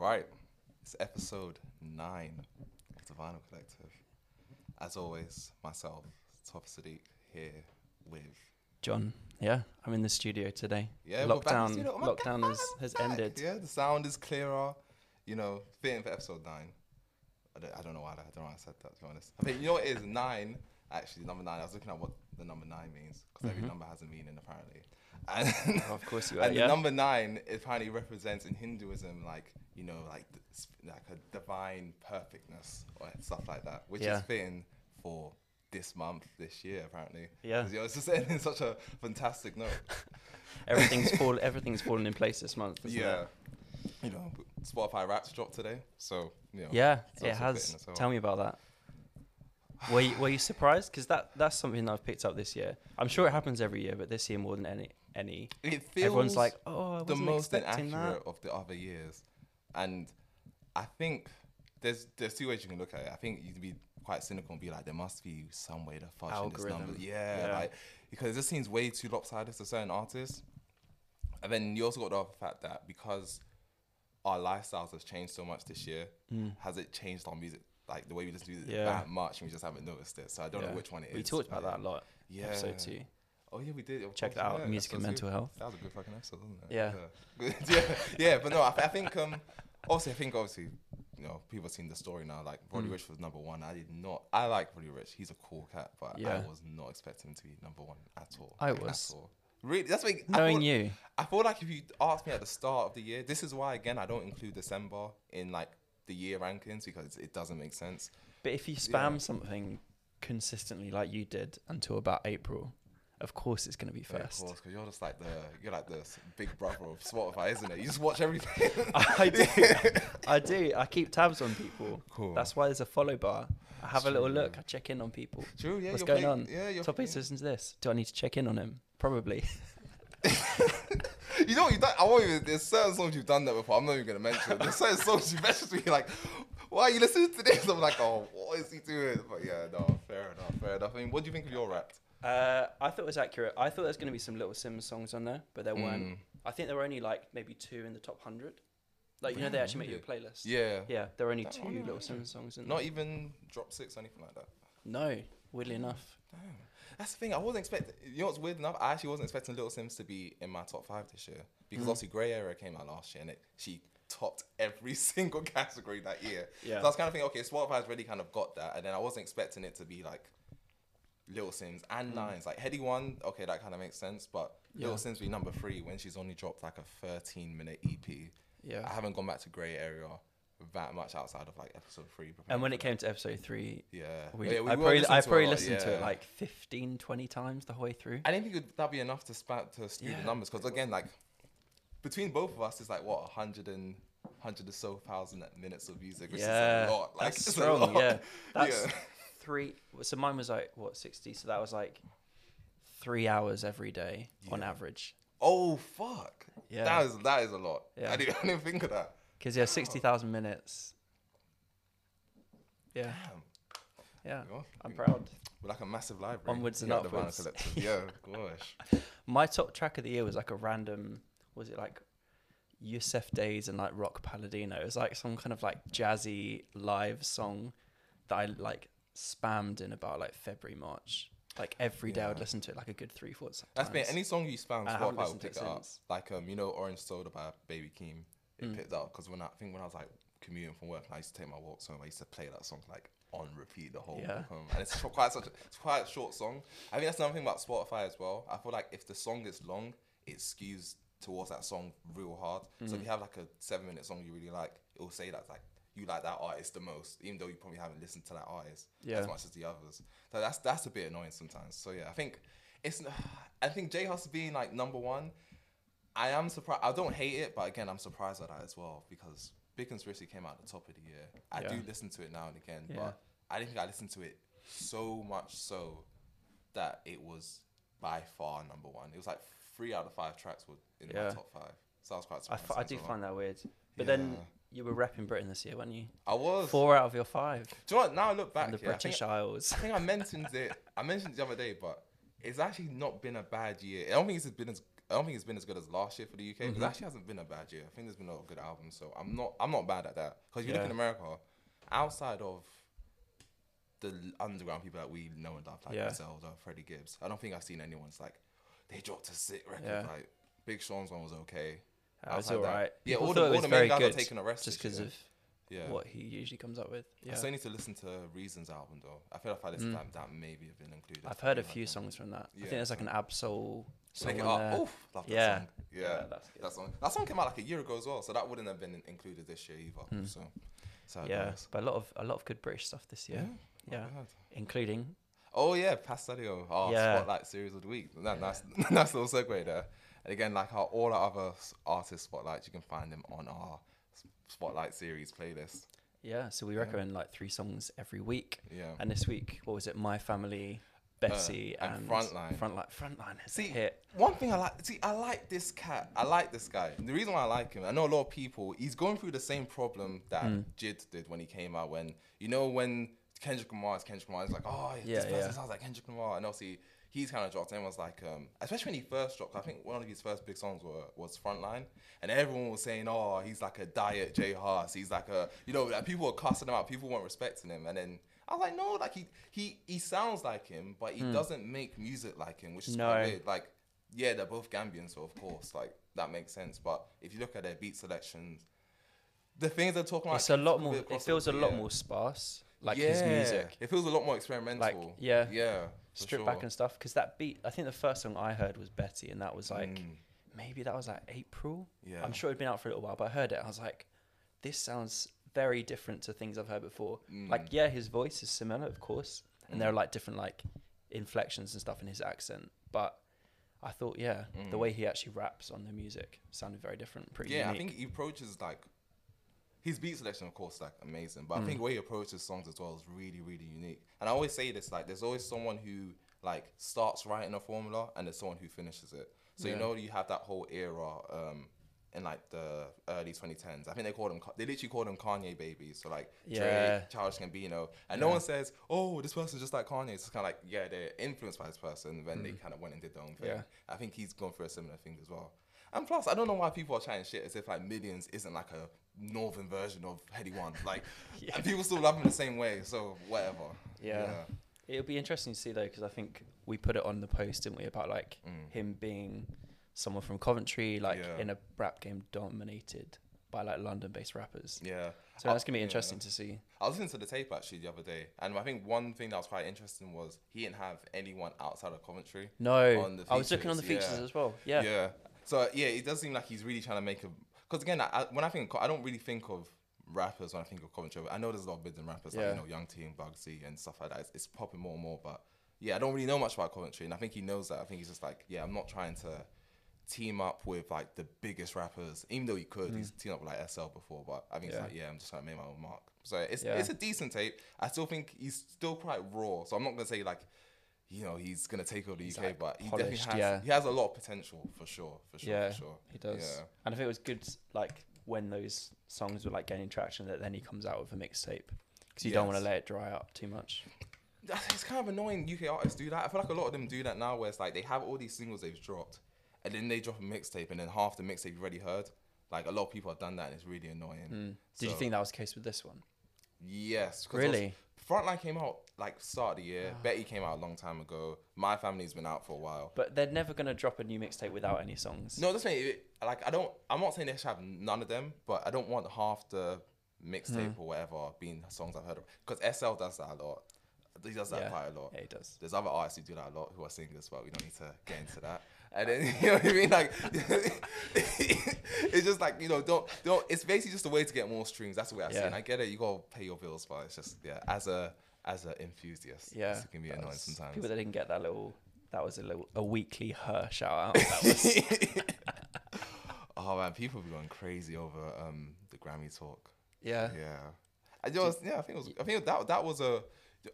Right, it's episode nine of the Vinyl Collective. As always, myself, Top Sadiq, here with. John, yeah, I'm in the studio today. Yeah, we're back in lockdown, studio. Oh my God, lockdown has, has ended. Yeah, the sound is clearer. You know, fitting for episode nine. I don't, I don't know why. I don't know why I said that. To be honest, I think you know what it is nine. Actually, number nine. I was looking at what the number nine means because every Mhm. number has a meaning apparently. And Oh, of course you are. and Yeah, the number nine it apparently represents in Hinduism like you know like like a divine perfectness or stuff like that, which Yeah. is fitting for this month, this year apparently. Yeah, you know, it's just ending such a fantastic note. Everything's fall. Everything's fallen in place this month. Yeah. It? You know, Spotify Wrapped dropped today, so you know. Yeah, it has. well. Tell me about that. Were you, were you surprised? Because that that's something that I've picked up this year. I'm sure it happens every year, but this year more than any any. It feels Everyone's like, oh, the most inaccurate that. of the other years, and I think there's there's two ways you can look at it. I think you can be quite cynical and be like, there must be some way to fudge this number. Yeah, Yeah. like because it just seems way too lopsided to certain artists. And then you also got the other fact that because our lifestyles has changed so much this year, Mm. has it changed our music, like the way we listen to music Yeah. that much, and we just haven't noticed it. So I don't Yeah. know which one it is. We talked about that a lot. Yeah. Episode two. Oh yeah, we did. of Check that out. yeah, Music and two. mental health. That was a good fucking episode, wasn't it? Yeah. Yeah, yeah, yeah. But no, I, I think um, obviously, I think obviously, you know, people have seen the story now. Like Roddy Mm. Rich was number one. I did not. I like Roddy Rich. He's a cool cat, but I was not expecting him to be number one at all. I At was. all. Really, that's what I Knowing feel, you, I feel like if you asked me at the start of the year, this is why again I don't include December in like the year rankings because it doesn't make sense. but if you spam Yeah. something consistently like you did until about April, of course it's going to be Yeah, of first. course, because you're just like the you're like the big brother of Spotify, isn't it? You just watch everything. I do. I do. I keep tabs on people. cool. That's why there's a follow bar. I have a little look. I check in on people. true. Yeah, What's going playing- on? Yeah, you're Topics listens to this. Do I need to check in on him? Probably. You know what you've done? I won't even. There's certain songs you've done that before. I'm not even gonna mention. it. There's certain songs you messaged me like, "Why are you listening to this?" I'm like, "Oh, what is he doing?" But yeah, no, fair enough, fair enough. I mean, what do you think of your rap? Uh, I thought it was accurate. I thought there's going to be some Little Simz songs on there, but there weren't. Mm. I think there were only like maybe two in the top hundred. Like you know, they actually make you a playlist. Yeah, Yeah, there were only That- two Little. Simz songs in not there. even drop six or anything like that. No, weirdly enough. Damn. That's the thing. I wasn't expecting. You know what's weird enough? I actually wasn't expecting Little Simz to be in my top five this year because Mm. obviously Grey Area came out last year and it she topped every single category that year. Yeah. So I was kind of thinking, okay, Spotify's really kind of got that, and then I wasn't expecting it to be like Little Simz and Mm. Nines. Like Headie one, okay, that kind of makes sense, but Yeah. Little Simz be number three when she's only dropped like a 13 minute EP. Yeah. I haven't gone back to Grey Area that much outside of like episode three. And when it came to episode three, yeah, we, Yeah, we I probably, I to it a probably lot, listened to it like 15, 20 times the whole way through. I didn't think that'd be enough to spat to skew Yeah, the numbers because again, like between both of us, it's like what a hundred and hundred or so thousand minutes of music, which yeah, is a lot. Like that's strong. lot. Yeah, that's Yeah. three. So mine was like what sixty. So that was like three hours every day on average. Oh fuck! Yeah, That is that is a lot. Yeah. I didn't, I didn't think of that. Because yeah, sixty thousand minutes. Yeah, Damn. yeah, Well, I'm proud. We're like a massive library. Onwards and here at the upwards. Yeah, gosh. My top track of the year was like a random. Was it like Yussef Dayes and like Rocco Palladino? It was like some kind of like jazzy live song that I like spammed in about like February March. Like every day I would listen to it like a good three four times. That's been any song you spam Spotify will pick it it up. Like um, you know, Orange Soda by Baby Keem. It Mm. picked up because when I, I think when I was like commuting from work, and I used to take my walks home. I used to play that song like on repeat the whole Yeah. home, and it's quite such. A, it's quite a short song. I think that's another thing about Spotify as well. I feel like if the song is long, it skews towards that song real hard. So if Mhm. you have like a seven minute song you really like, it will say that like you like that artist the most, even though you probably haven't listened to that artist Yeah. as much as the others. So that's that's a bit annoying sometimes. So yeah, I think it's. I think J Hus being like number one. I am surprised. I don't hate it, but again, I'm surprised at that as well because Big Conspiracy came out at the top of the year. I do listen to it now and again, Yeah. but I didn't think I listened to it so much so that it was by far number one. It was like three out of five tracks were in my top five. So I was quite I, surprised. f- I do well. find that weird. But then you were repping Britain this year, weren't you? I was. Four out of your five. Do you know what? Now I look back, And the yeah, I British Isles. I think I mentioned it. I mentioned it the other day, but it's actually not been a bad year. I don't think it's been as I don't think it's been as good as last year for the UK. Because Mhm. it actually hasn't been a bad year. I think there's been a lot of good albums. So I'm not I'm not bad at that. Because you look in America, outside of the underground people that we know and love, like Yeah. Zelda, Freddie Gibbs, I don't think I've seen anyone's like they dropped a sick record. Yeah. Like Big Sean's one was okay. That was alright. Yeah, all the, all the main guys good are taking a rest just because of yeah. what he usually comes up with. Yeah. I Yeah, still need to listen to Reason's album though. I feel like if I listen Mm. to that, that maybe have been included. I've heard a Like few that. songs from that. I think there's like an Ab-Soul song Make it on up. there. Oof, love that Yeah. song. Yeah. that's good. That song, that song came out like a year ago as well, so that wouldn't have been included this year either. Hmm. So, so yeah, goes. but a lot of a lot of good British stuff this year, not Yeah. including Oh yeah, Pa Salieu, our Yeah. spotlight series of the week. That, Nice, nice little segue there. And again, like our all our other artist spotlights, you can find them on our spotlight series playlist. yeah. So we Yeah. recommend like three songs every week. Yeah. And this week, what was it? My Family, Betty, Uh, and and, Frontline. Frontline. Frontline See, hit. One thing I like, see, I like this cat. I like this guy. The reason why I like him, I know a lot of people. He's going through the same problem that Mm. JID did when he came out. When you know when Kendrick Lamar is Kendrick Lamar, it's like, oh, Yeah, this person yeah. sounds like Kendrick Lamar. And obviously, he's kind of dropped. And was like, um, especially when he first dropped. I think one of his first big songs were, was Frontline, and everyone was saying, oh, he's like a diet J Hus. He's like a, you know, like people were cussing him out. People weren't respecting him, and then. I was like, no, like he he he sounds like him, but he doesn't make music like him, which is. No. quite weird. Like, yeah, they're both Gambian, so of course, like that makes sense. But if you look at their beat selections, the things they're talking about, it's a lot more. It feels a lot more sparse, like his music. It feels a lot more experimental. Like, yeah. yeah, Strip sure. back and stuff. Because that beat, I think the first song I heard was Betty, and that was like Mm, maybe that was like April. yeah, I'm sure it'd been out for a little while, but I heard it. I was like, this sounds very different to things I've heard before. Mm. Like, yeah, his voice is similar, of course, and there Mm. are like different like inflections and stuff in his accent. But I thought, yeah, the Mm. way he actually raps on the music sounded very different, pretty yeah. I think he approaches like his beat selection, of course, like amazing. But I Mm. think the way he approaches songs as well is really, really unique. And I always say this: like, there's always someone who like starts writing a formula, and there's someone who finishes it. So you know, you have that whole era um, in like the early 2010s. I think they called them. They literally called them Kanye babies. So like Yeah. Drake, Childish Gambino, and no one says, "Oh, this person's just like Kanye." It's kind of like, yeah, they're influenced by this person. Then they Mm. kind of went and did their own thing. Yeah. I think he's gone through a similar thing as well. And plus, I don't know why people are trying shit as if like M1llionz isn't like a northern version of Headie One. Like, Yeah. and people still love him the same way. So whatever. Yeah. It'll be interesting to see though, because I think we put it on the post, didn't we, about like Mm. him being someone from Coventry, like Yeah. in a rap game dominated by like London-based rappers. Yeah. So that's gonna be Yeah. interesting to see. I was listening to the tape actually the other day, and I think one thing that was quite interesting was he didn't have anyone outside of Coventry. No, On the I was looking on the features, yeah. as well. Yeah, Yeah. So yeah, it does seem like he's really trying to make a. Because again, I, when I think, I don't really think of rappers when I think of Coventry. I know there's a lot of bids and rappers like Yeah. you know Young T and Bugsey and stuff like that. It's, it's popping more and more, but yeah, I don't really know much about Coventry, and I think he knows that. I think he's just like, yeah, I'm not trying to team up with like the biggest rappers, even though he could. He's teamed up with like SL before, but I think Mm. Yeah. it's like, yeah, I'm just trying to make my own mark. So it's Yeah. it's a decent tape. I still think he's still quite raw. So I'm not gonna say like. You know he's gonna take over the He's, UK, like, but he polished, definitely has. yeah. He has a lot of potential for sure, for sure, Yeah. for sure. he does. Yeah. And I think it was good, like when those songs were like gaining traction, that then he comes out with a mixtape because you don't want to let it dry up too much. It's kind of annoying UK artists do that. I feel like a lot of them do that now where it's like they have all these singles they've dropped and then they drop a mixtape and then half the mixtape you've already heard. Like a lot of people have done that and it's really annoying. Mm. Did you think that was the case with this one? Yes. Really? Frontline came out like start of the year. Ah. Betty came out a long time ago. My Family's been out for a while. But they're never gonna drop a new mixtape without any songs. No, thing, it, like I don't. I'm not saying they should have none of them, but I don't want half the mixtape Hmm. or whatever being songs I've heard of. Because SL does that a lot. He does that Yeah. quite a lot. Yeah, he does. There's other artists who do that a lot who are singers, but we don't need to get into that. And then you know what I mean? Like it's just like you know, don't don't. It's basically just a way to get more streams. That's the way I see it. And I get it. You gotta pay your bills, but it's just yeah. As a as an enthusiast, Yeah, it can be annoying sometimes. People that didn't get that little, that was a little a weekly her shout out. That was, oh man, people be going crazy over um the Grammy talk. yeah. Yeah, I just yeah, I think it was. I think that that was a.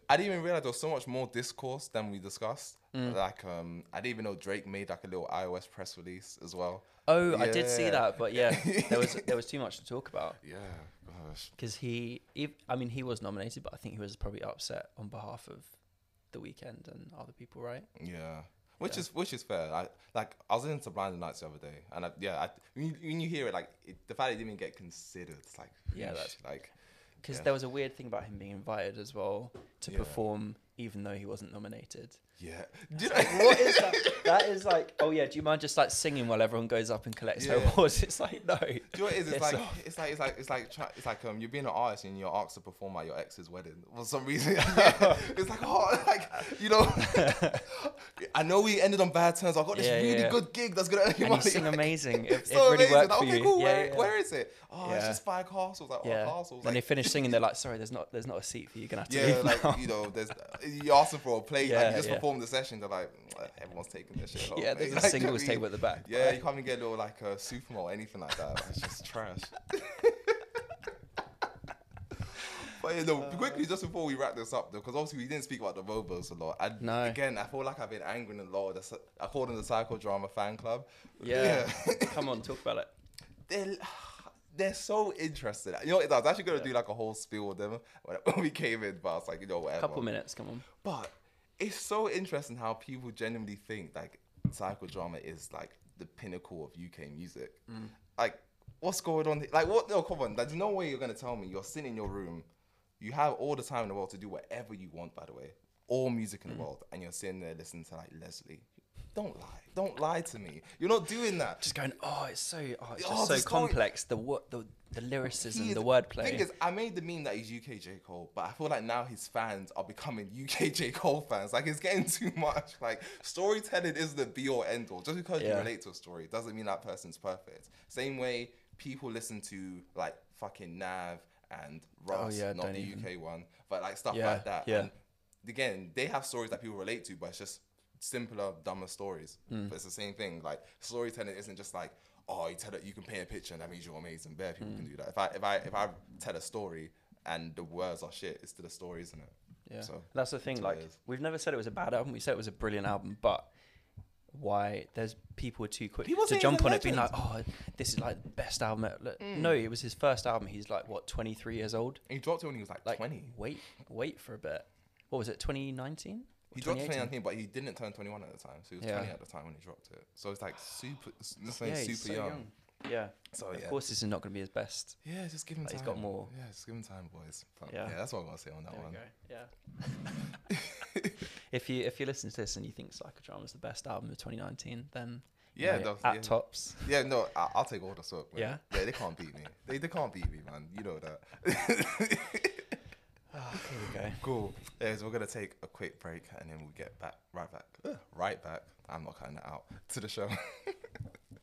I didn't even realize there was so much more discourse than we discussed. Mm. Like um, I didn't even know Drake made like a little iOS press release as well. Oh, I did see that, but yeah, there was there was too much to talk about Yeah, gosh. because he, he, I mean, he was nominated, but I think he was probably upset on behalf of the Weeknd and other people, right? Yeah. which Yeah. is which is fair. I like I was into Blinding Nights the other day, and I, yeah, I, when, you, when you hear it, like it, the fact that it didn't even get considered, it's like Yeah, that's- like Because Yeah. there was a weird thing about him being invited as well to Yeah. perform, even though he wasn't nominated. Yeah. Know, what is that? That is like, oh yeah, do you mind just like singing while everyone goes up and collects their awards? It's like no. Do you know what it is? It's like, off. it's like it's like it's like try, it's like um you're being an artist and you're asked to perform at your ex's wedding for some reason. it's like oh like you know I know we ended on bad terms. I've got this Yeah, really yeah. good gig that's gonna earn you and money. you sing like, amazing. It, so really amazing. worked Like, for okay, you. cool. Yeah, where, yeah. where is it? Oh, it's Yeah. just five castles. Like, yeah. oh, castles. Then they finish singing. They're like, sorry, there's not there's not a seat for you. You're gonna have to yeah, leave like now. you know, there's you ask them for a plate. like Yeah, you just yeah. the session. They're like, "Mm, everyone's taking this shit. home, yeah, mate." there's a Like, you know singles I table at the back. Yeah, you can't even get a little like a supermodel or anything like that. Like, it's just trash. but you know, Uh. quickly just before we wrap this up, though, because obviously we didn't speak about the MOBOs a lot. And No. again, I feel like I've been angry a lot. That's according to the Psychodrama fan club. Yeah. Come on, talk about it. they're they're so interested. You know, what, I was actually gonna do like a whole spiel with them when, we came in, but I was like, you know, A whatever. couple minutes. Come on. But it's so interesting how people genuinely think like psychodrama is like the pinnacle of UK music. Mm. Like, what's going on? here? Like, what? No, come on. There's no way you're gonna tell me you're sitting in your room. You have all the time in the world to do whatever you want. By the way, all music Mm. in the world, and you're sitting there listening to like Leslie. Don't lie. Don't lie to me. You're not doing that. Just going. Oh, it's so. Oh, it's Oh, just so story- complex. The what the the lyricism, He the is- wordplay. Thing is, I made the meme that he's UK J Cole, but I feel like now his fans are becoming UK J Cole fans. Like it's getting too much. Like storytelling isn't the be or end all. Just because you relate to a story doesn't mean that person's perfect. Same way people listen to like fucking Nav and Ross, Oh, yeah, not the even. UK one, but like stuff Yeah, like that. yeah. And again, they have stories that people relate to, but it's just simpler, dumber stories. Hmm. But it's the same thing. Like storytelling isn't just like, oh, you tell it, you can paint a picture and that means you're amazing. Bare people Hmm. can do that. If I if I if I tell a story and the words are shit, it's still a story, isn't it? Yeah, So, that's the thing. that's Like, we've never said it was a bad album. We said it was a brilliant album, but why? There's people too quick People to jump a on it, being like, "Oh, this is like the best album." ever." Mm. No, it was his first album. He's like what, 23 years old. He dropped it when he was like, Like, 20. wait, wait for a bit. What was it? 2019? He dropped 2018? 2019, but he didn't turn 21 at the time. So he was Yeah. 20 at the time when he dropped it. So it's like super, it's it's Yeah, like he's super so young. Yeah. So Of yeah. course, this is not going to be his best. Yeah, just give him Like, time. he's got more. Yeah, just give him time, boys. But Yeah. yeah. that's what I'm gonna say on that There one. go. Yeah. if you if you listen to this and you think Psychodrama is the best album of 2019, then you Yeah, know, no, at yeah. tops. Yeah, no, I, I'll take all the smoke. Man. Yeah? yeah, they can't beat me. They, they can't beat me, man. You know that. Here we go. cool. Yeah, so we're gonna take a quick break and then we'll get back right back, Ugh, right back. I'm not cutting that out to the show.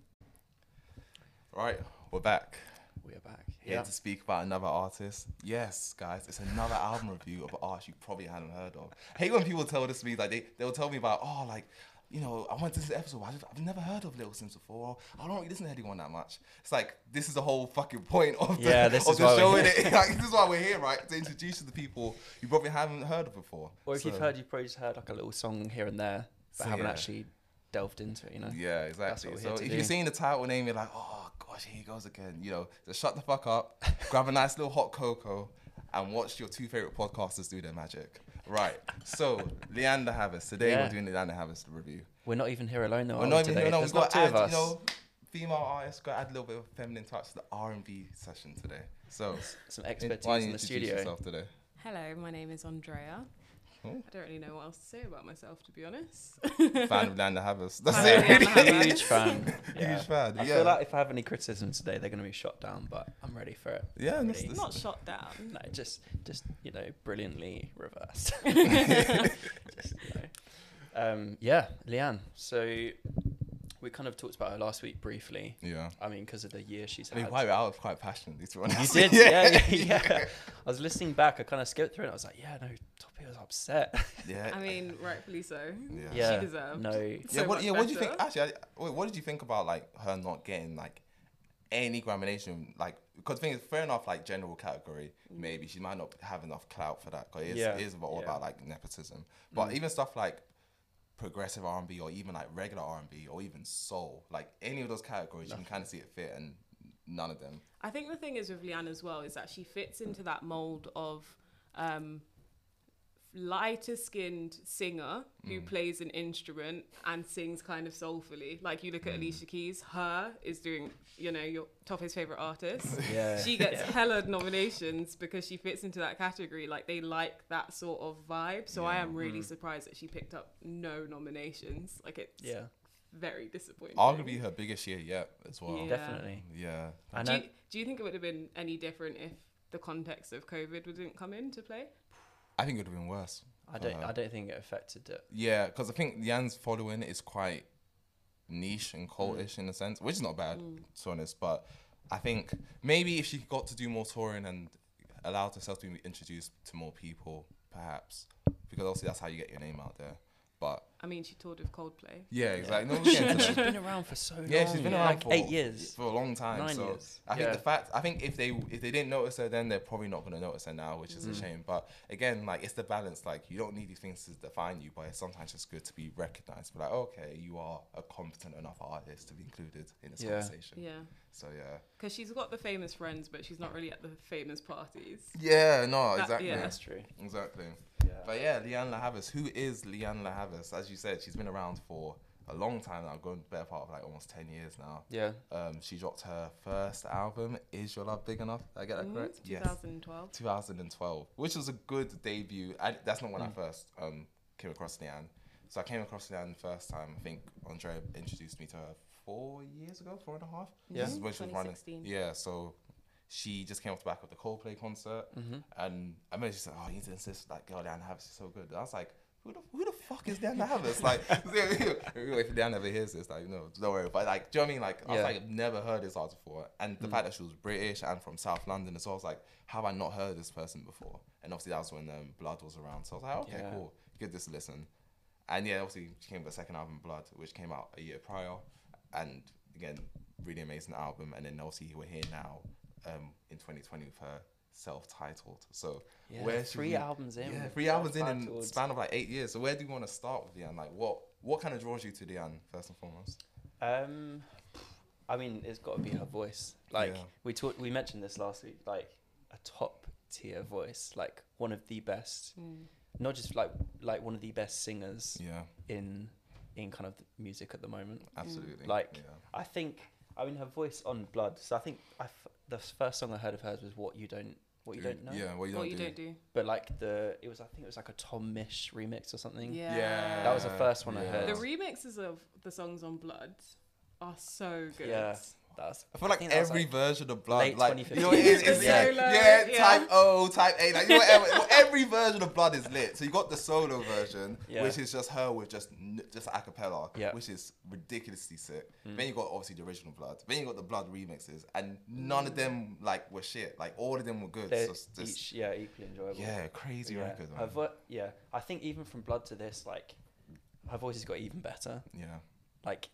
right, we're back. We are back. Here Yeah. to speak about another artist. Yes, guys, it's another album review of an artist you probably haven't heard of. I hate when people tell this to me, like they they'll tell me about, oh, like, you know, I went to this episode. I've, I've never heard of Little Simz before. I don't really listen to anyone that much. It's like this is the whole fucking point of the, Yeah, this of is the show. we're like, this is why we're here, right? To introduce you to people you probably haven't heard of before. Or if you've heard, you've probably just heard like a little song here and there, but So, haven't yeah. actually delved into it. You know. Yeah, exactly. So if do. you're seeing the title name, you're like, oh gosh, here he goes again. You know, just shut the fuck up, grab a nice little hot cocoa, and watch your two favorite podcasters do their magic. Right. So Lianne La Havas. Today Yeah. we're doing the Lianne La Havas review. We're not even here alone though. we're not we even today? here. No, There's we've not got two to of us. you know, female artists. Got to add a little bit of feminine touch to the R&B session today. So Some why expertise don't in the studio. yourself today? Hello, my name is Ondraya. Oh. I don't really know what else to say about myself, to be honest. Fan of Lianne La Havas. That's Fan it. of Lianne La Havas. Huge fan. Yeah. Huge fan. I yeah. feel like if I have any criticism today, they're going to be shot down, but I'm ready for it. yeah, and this, really this, Not shot down. No, just, just you know, brilliantly reversed. Just, you know. Um, yeah, Lianne. So we kind of talked about her last week briefly. yeah. I mean, because of the year she's I mean, had. quite, I was quite passionate. To be You did, yeah, yeah, yeah, I was listening back. I kind of skipped through it. I was like, yeah, no, Toppy was upset. yeah. I mean, rightfully so. Yeah. yeah, She deserved. no, yeah, so what, much yeah, what do you think? Actually, I, wait, what did you think about like her not getting like any Gramination? Like, because thing is, fair enough, like general category, maybe she might not have enough clout for that. Because it is, Yeah, it is all yeah. about like nepotism. But Mm. even stuff like progressive R and B, or even like regular R and B, or even soul, like any of those categories, you can kind of see it fit, and none of them. I think the thing is with Lianne as well is that she fits into that mold of um, lighter skinned singer who Mm. plays an instrument and sings kind of soulfully. Like you look Mm. at Alicia Keys, her is doing, you know, your Toffee's favorite artist. Yeah. she gets Yeah. hella nominations because she fits into that category. Like they like that sort of vibe. So I am really Mm. surprised that she picked up no nominations. Like it's Yeah, very disappointing. Arguably her biggest year yet as well. Yeah. definitely. Yeah. I do you, do you think it would have been any different if the context of COVID didn't come into play? I think it would have been worse. I don't. Uh, I don't think it affected it. Yeah, because I think Lianne's following is quite niche and cultish in a sense, which is not bad, Mm. to be honest. But I think maybe if she got to do more touring and allowed herself to be introduced to more people, perhaps, because obviously that's how you get your name out there. But I mean, she toured with Coldplay. yeah, exactly. No, She- we'll get into she's that. been around for so long. Yeah, she's been around like for eight years. for a long time. Nine so years. I think the fact, I think if they if they didn't notice her then, they're probably not going to notice her now, which is Mm. a shame. But again, like it's the balance. Like you don't need these things to define you, but it's sometimes just good to be recognized. But like, okay, you are a competent enough artist to be included in this Yeah. conversation. Yeah, So yeah. because she's got the famous friends, but she's not really at the famous parties. Yeah. No. That- Exactly. yeah. That's true. Exactly. Yeah. But yeah, Lianne La Havas. Who is Lianne La Havas? As you said, she's been around for a long time now, going better part of like almost ten years now. yeah. Um, she dropped her first album, Is Your Love Big Enough? Did I get that Mhm, correct? 2012. 2012, which was a good debut. I, that's not when I Mm. first um, came across Lianne. So I came across Lianne the first time. I think Ondraya introduced me to her four years ago, four and a half. Yeah. This is when she was running. 2016. Yeah, so she just came off the back of the Coldplay concert. hmm And I remember she said, "Oh, you need to insist that girl Lianne Havas is so good." And I was like, "Who the who the fuck is Lianne Havas?" like, if Lianne ever hears this, like, no, don't worry. But like, do you know what I mean? Like, I was like, I've never heard this artist before, and the Mm. fact that she was British and from South London as well, I was like, have I not heard this person before? And obviously that was when um, Blood was around, so I was like, okay, Yeah. cool, give this a listen. And yeah, obviously she came with the second album, Blood, which came out a year prior, and again, really amazing album. And then obviously we're here now um, in 2020 with her self-titled. So Yeah. Where three we- albums in. yeah, three albums in in span of like eight years. So where do you want to start with Lianne? Like what what kind of draws you to Lianne first and foremost? Um, I mean, it's got to be her voice. Like Yeah. we talked, we mentioned this last week. Like a top tier voice, like one of the best, Mm. not just like like one of the best singers Yeah, in in kind of music at the moment. absolutely. Like- yeah. I think, I mean, her voice on Blood. So I think I f- the first song I heard of hers was "What You Don't What You Don't Know." Yeah, what you what don't you do. don't do. But like the, it was I think it was like a Tom Misch remix or something. Yeah. Yeah, That was the first one I heard. The remixes of the songs on Blood are so good. Yeah. That's. I feel like think that was, every like, version of Blood, late like you know, what it is, it's Yeah. yeah, Solo, yeah, yeah. type O, type A, like you know, whatever. every version of Blood is lit. So you got the solo version, Yeah. which is just her with just just a cappella, Yeah. which is ridiculously sick. Mm. Then you got obviously the original Blood. Then you got the Blood remixes, and none of them like were shit. Like all of them were good. So just each yeah equally enjoyable. yeah, crazy yeah. record. Man. vo- yeah, I think even from Blood to this, like, her voice has got even better. yeah, Like,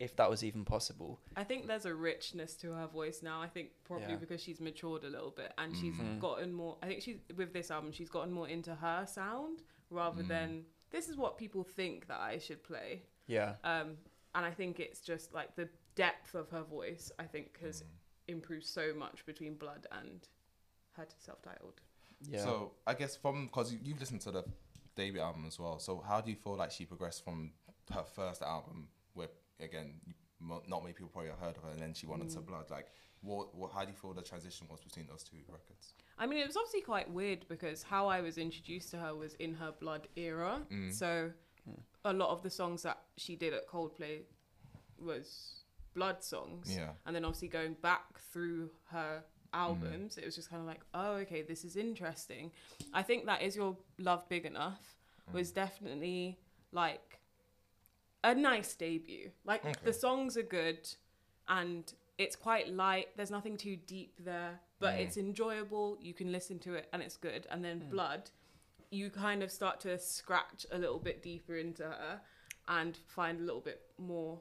if that was even possible. I think there's a richness to her voice now. I think probably Yeah. because she's matured a little bit and she's Mhm. gotten more. I think she's with this album, she's gotten more into her sound rather Mm. than this is what people think that I should play. Yeah. Um, and I think it's just like the depth of her voice. I think has Mm. improved so much between Blood and her self-titled. Yeah. So I guess from because you've listened to the debut album as well. So how do you feel like she progressed from her first album, where again you- mo- not many people probably have heard of her, and then she went into Mm. Blood? Like, what, what? How do you feel the transition was between those two records? I mean, it was obviously quite weird because how I was introduced to her was in her Blood era. Mm. So Mm. a lot of the songs that she did at Coldplay was Blood songs. Yeah. And then obviously going back through her albums, it was just kind of like, oh, okay, this is interesting. I think that is your love big enough was Mm. definitely like a nice debut. Like Okay. the songs are good and it's quite light. There's nothing too deep there, but Mm. it's enjoyable. You can listen to it and it's good. And then Mm. Blood, you kind of start to scratch a little bit deeper into her and find a little bit more.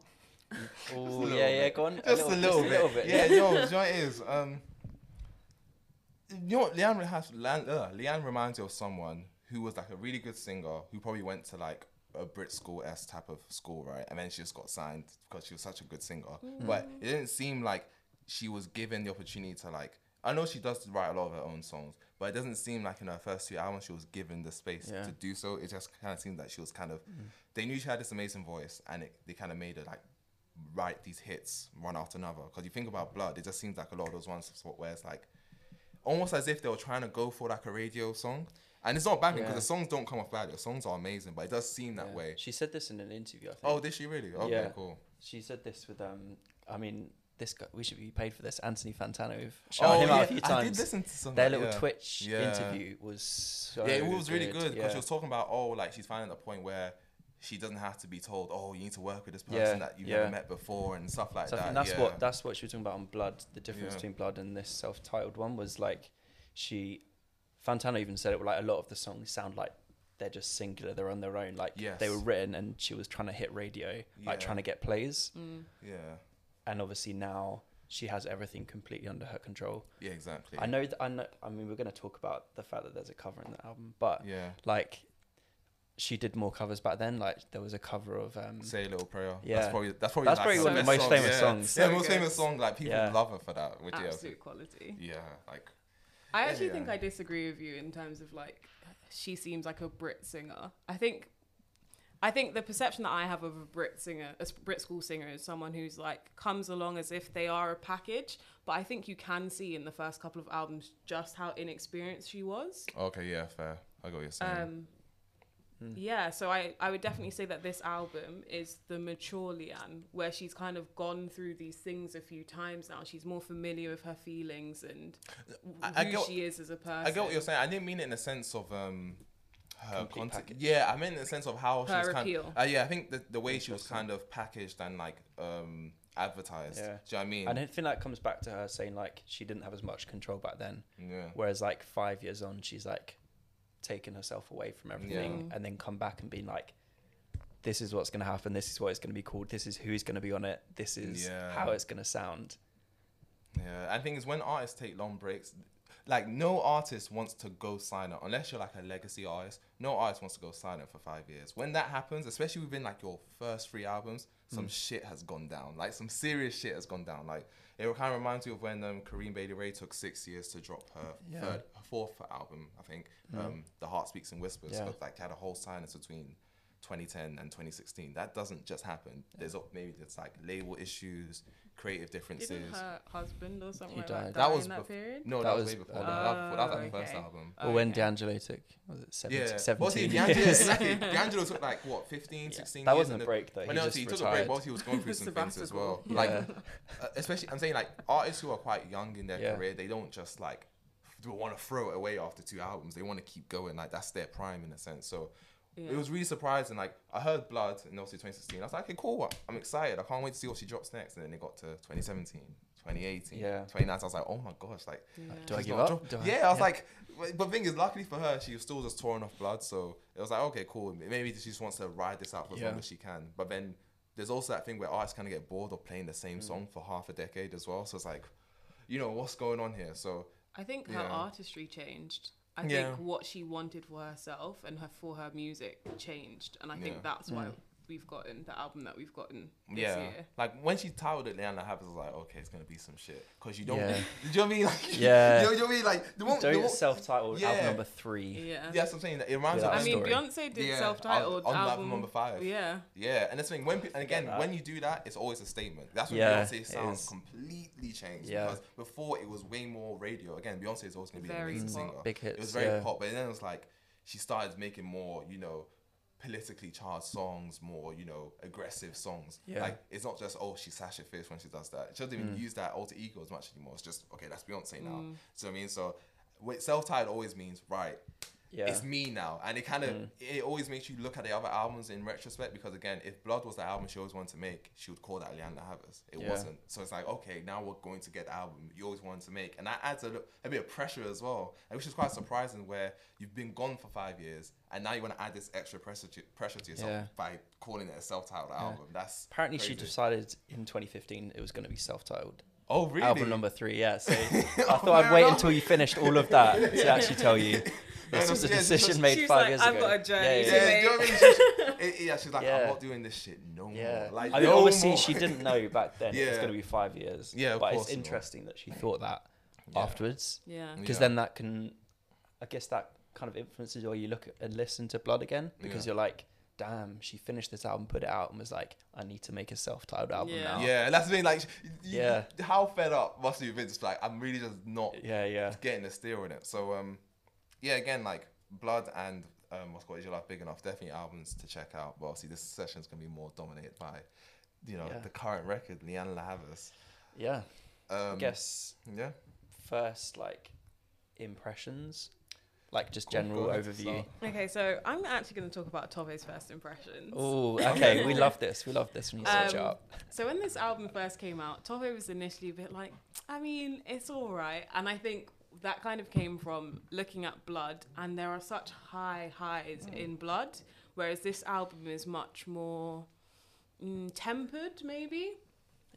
Oh little yeah, yeah. Go on. Just a little, just bit. Yeah, no, do you know what it is? Um, you know what? Lianne has Lianne, uh, Lianne reminds you of someone who was like a really good singer who probably went to like a Brit school S type of school, right? And then she just got signed because she was such a good singer. But it didn't seem like she was given the opportunity to like I know she does write a lot of her own songs, but it doesn't seem like in her first two albums she was given the space Yeah. to do so. It just kind of seemed that she was kind of. Mm. They knew she had this amazing voice, and it, they kind of made her like write these hits one after another. Because you think about Blood, it just seems like a lot of those ones where it's like almost as if they were trying to go for like a radio song. And it's not bad because Yeah. the songs don't come off bad. The songs are amazing, but it does seem that Yeah. way. She said this in an interview. I think. Oh, did she really? Okay, Yeah. cool. She said this with um. I mean, this guy. We should be paid for this. Anthony Fantano. We've shouted oh, him yeah, out a few I did times. listen to some. Their that, little. Twitch interview was. So yeah, it was really good because she was talking about oh, like she's finding a point where she doesn't have to be told oh, you need to work with this person Yeah, that you've yeah. never met before and stuff like So that. that's yeah. what that's what she was talking about on Blood. The difference between Blood and this self-titled one was like she Fantano even said it like a lot of the songs sound like they're just singular, they're on their own. Like they were written and she was trying to hit radio, Yeah. like trying to get plays. Mm. yeah, And obviously now she has everything completely under her control. yeah, exactly. I know that I know I mean we're gonna talk about the fact that there's a cover in the album, but Yeah, like she did more covers back then. Like there was a cover of um say a little prayer. Yeah. that's probably that's probably That's like probably one of the most song, famous yeah. songs. Yeah, So most famous song. Like people Yeah. love her for that. Which, yeah, Absolute quality. yeah, like I actually yeah. think I disagree with you in terms of like she seems like a Brit singer. I think I think the perception that I have of a Brit singer, a Brit school singer, is someone who's like comes along as if they are a package. But I think you can see in the first couple of albums just how inexperienced she was. okay, yeah, fair. I got what you're saying. Um, Hmm. yeah, so I, I would definitely say that this album is the mature Lianne, where she's kind of gone through these things a few times now. She's more familiar with her feelings and I- I who get- she is as a person. I get what you're saying. I didn't mean it in the sense of um her Complete content. Yeah, I meant in the sense of how she Her was kind appeal. uh, yeah, I think the the way she was kind of packaged and like um advertised. Yeah. Do you know what I mean? and I think that comes back to her saying like she didn't have as much control back then. yeah. Whereas like five years on, she's like taken herself away from everything, Yeah. and then come back and being like, "This is what's gonna happen. This is what it's gonna be called. This is who's gonna be on it. This is Yeah. how it's gonna sound." Yeah, I think is when artists take long breaks, like no artist wants to go silent unless you're like a legacy artist. No artist wants to go silent for five years. When that happens, especially within like your first three albums, some mm. shit has gone down. Like some serious shit has gone down. Like it kind of reminds you of when um, Corinne Bailey Rae took six years to drop her Yeah. third, her fourth album. I think um, the Heart Speaks in Whispers. Yeah. So, like had a whole silence between. 2010 and 2016 that doesn't just happen there's al- maybe there's like label issues creative differences Didn't her husband or something He like died. that, That was in that bef- period? no, that, That was, was, way before. uh, that. that was before. That was like the Oh, first album. Or when Okay. D'Angelo took was it 17, Yeah, 17 well, see, years? D'Angelo, exactly. D'Angelo took like what 15, Yeah. 16 That years. wasn't a break though. He no, just see, he took a break whilst he was going through some things as well. Sabbatical. Like, Yeah. uh, especially, I'm saying like artists who are quite young in their Yeah. career, they don't just like want to throw it away after two albums. They want to keep going. Like that's their prime in a sense. So Yeah. it was really surprising. Like I heard Blood in obviously 2016. I was like, okay, cool. I'm excited. I can't wait to see what she drops next. And then it got to 2017, 2018, Yeah. 2019. I was like, oh my gosh, like Yeah. Do I give up? drop- Do I- yeah, I was yeah. like, but but thing is, luckily for her, she was still just touring off blood. So it was like, okay, cool. Maybe she just wants to ride this out for as long as she can. But then there's also that thing where artists kind of get bored of playing the same Mm. song for half a decade as well. So it's like, you know, what's going on here? So I think her artistry changed. I Yeah. think what she wanted for herself and her for her music changed, and I think that's why Mm. We've gotten the album that we've gotten this yeah, year. like when she titled it Lianne La Havas, I was like, okay, it's gonna be some shit because you don't. Yeah. Do you know what I mean? Like, Yeah. you know, you know what I mean? Like the one, Don't self-titled Yeah. album number three. Yeah. yeah, that's what I'm saying. It reminds Yeah, me. I mean, story. Beyonce did Yeah, self-titled on, on album. album number five. Yeah. Yeah, and that's the thing. When and again, that. when you do that, it's always a statement. That's when Yeah, Beyonce sounds completely changed. Yeah. Because before it was way more radio. Again, Beyonce is always going to be Very an amazing pop. singer. Big hits. It was very yeah. pop, but then it was like she started making more, you know, politically charged songs, more, you know, aggressive songs. Yeah. Like it's not just oh she's Sasha Fierce when she does that. She doesn't even Mm. use that alter ego as much anymore. It's just okay, that's Beyonce now. Mm. So I mean, so self-titled always means right Yeah. it's me now and it kind of Mm. it always makes you look at the other albums in retrospect because again if blood was the album she always wanted to make she would call that Lianne La Havas it Yeah. wasn't so it's like okay now we're going to get the album you always wanted to make and that adds a, a bit of pressure as well which is quite surprising where you've been gone for five years and now you want to add this extra pressure to, pressure to yourself Yeah. by calling it a self-titled album that's Apparently, she decided in 2015 it was going to be self-titled. oh really Album number three, yeah. So I Oh, thought I'd wait enough. until you finished all of that to actually tell you. This was a yeah, decision just- made She five like, years "I've ago. got a journey Yeah, to yeah, yeah, make. do you know I mean? She's- it- yeah, she's like, Yeah. I'm not doing this shit no yeah. more. Like, I mean, no obviously, more. she didn't know back then it was going to be five years. Yeah, of but course it's not. interesting that she thought that. Yeah. afterwards Yeah. because Yeah. then that can i guess that kind of influences where you look at and listen to blood again because Yeah. you're like damn she finished this album put it out and was like i need to make a self-titled album Yeah. now Yeah, and that's the thing. Like, you, Yeah. how fed up must you have been? Just like, I'm really just not yeah yeah getting the steer in it. So, um, yeah, again, like Blood and um, what's called Is Your Life Big Enough? Definitely albums to check out. But obviously, this session's gonna be more dominated by, you know, Yeah. the current record, Lianne La Havas. yeah Um, i guess Yeah. first like impressions like just Cool, general go ahead, overview Okay, so I'm actually going to talk about Tove's first impressions. oh okay we love this we love this when you switch Um, up So when this album first came out, Tove was initially a bit like, I mean, it's all right, and I think that kind of came from looking at Blood, and there are such high highs in Blood, whereas this album is much more mm, tempered, maybe.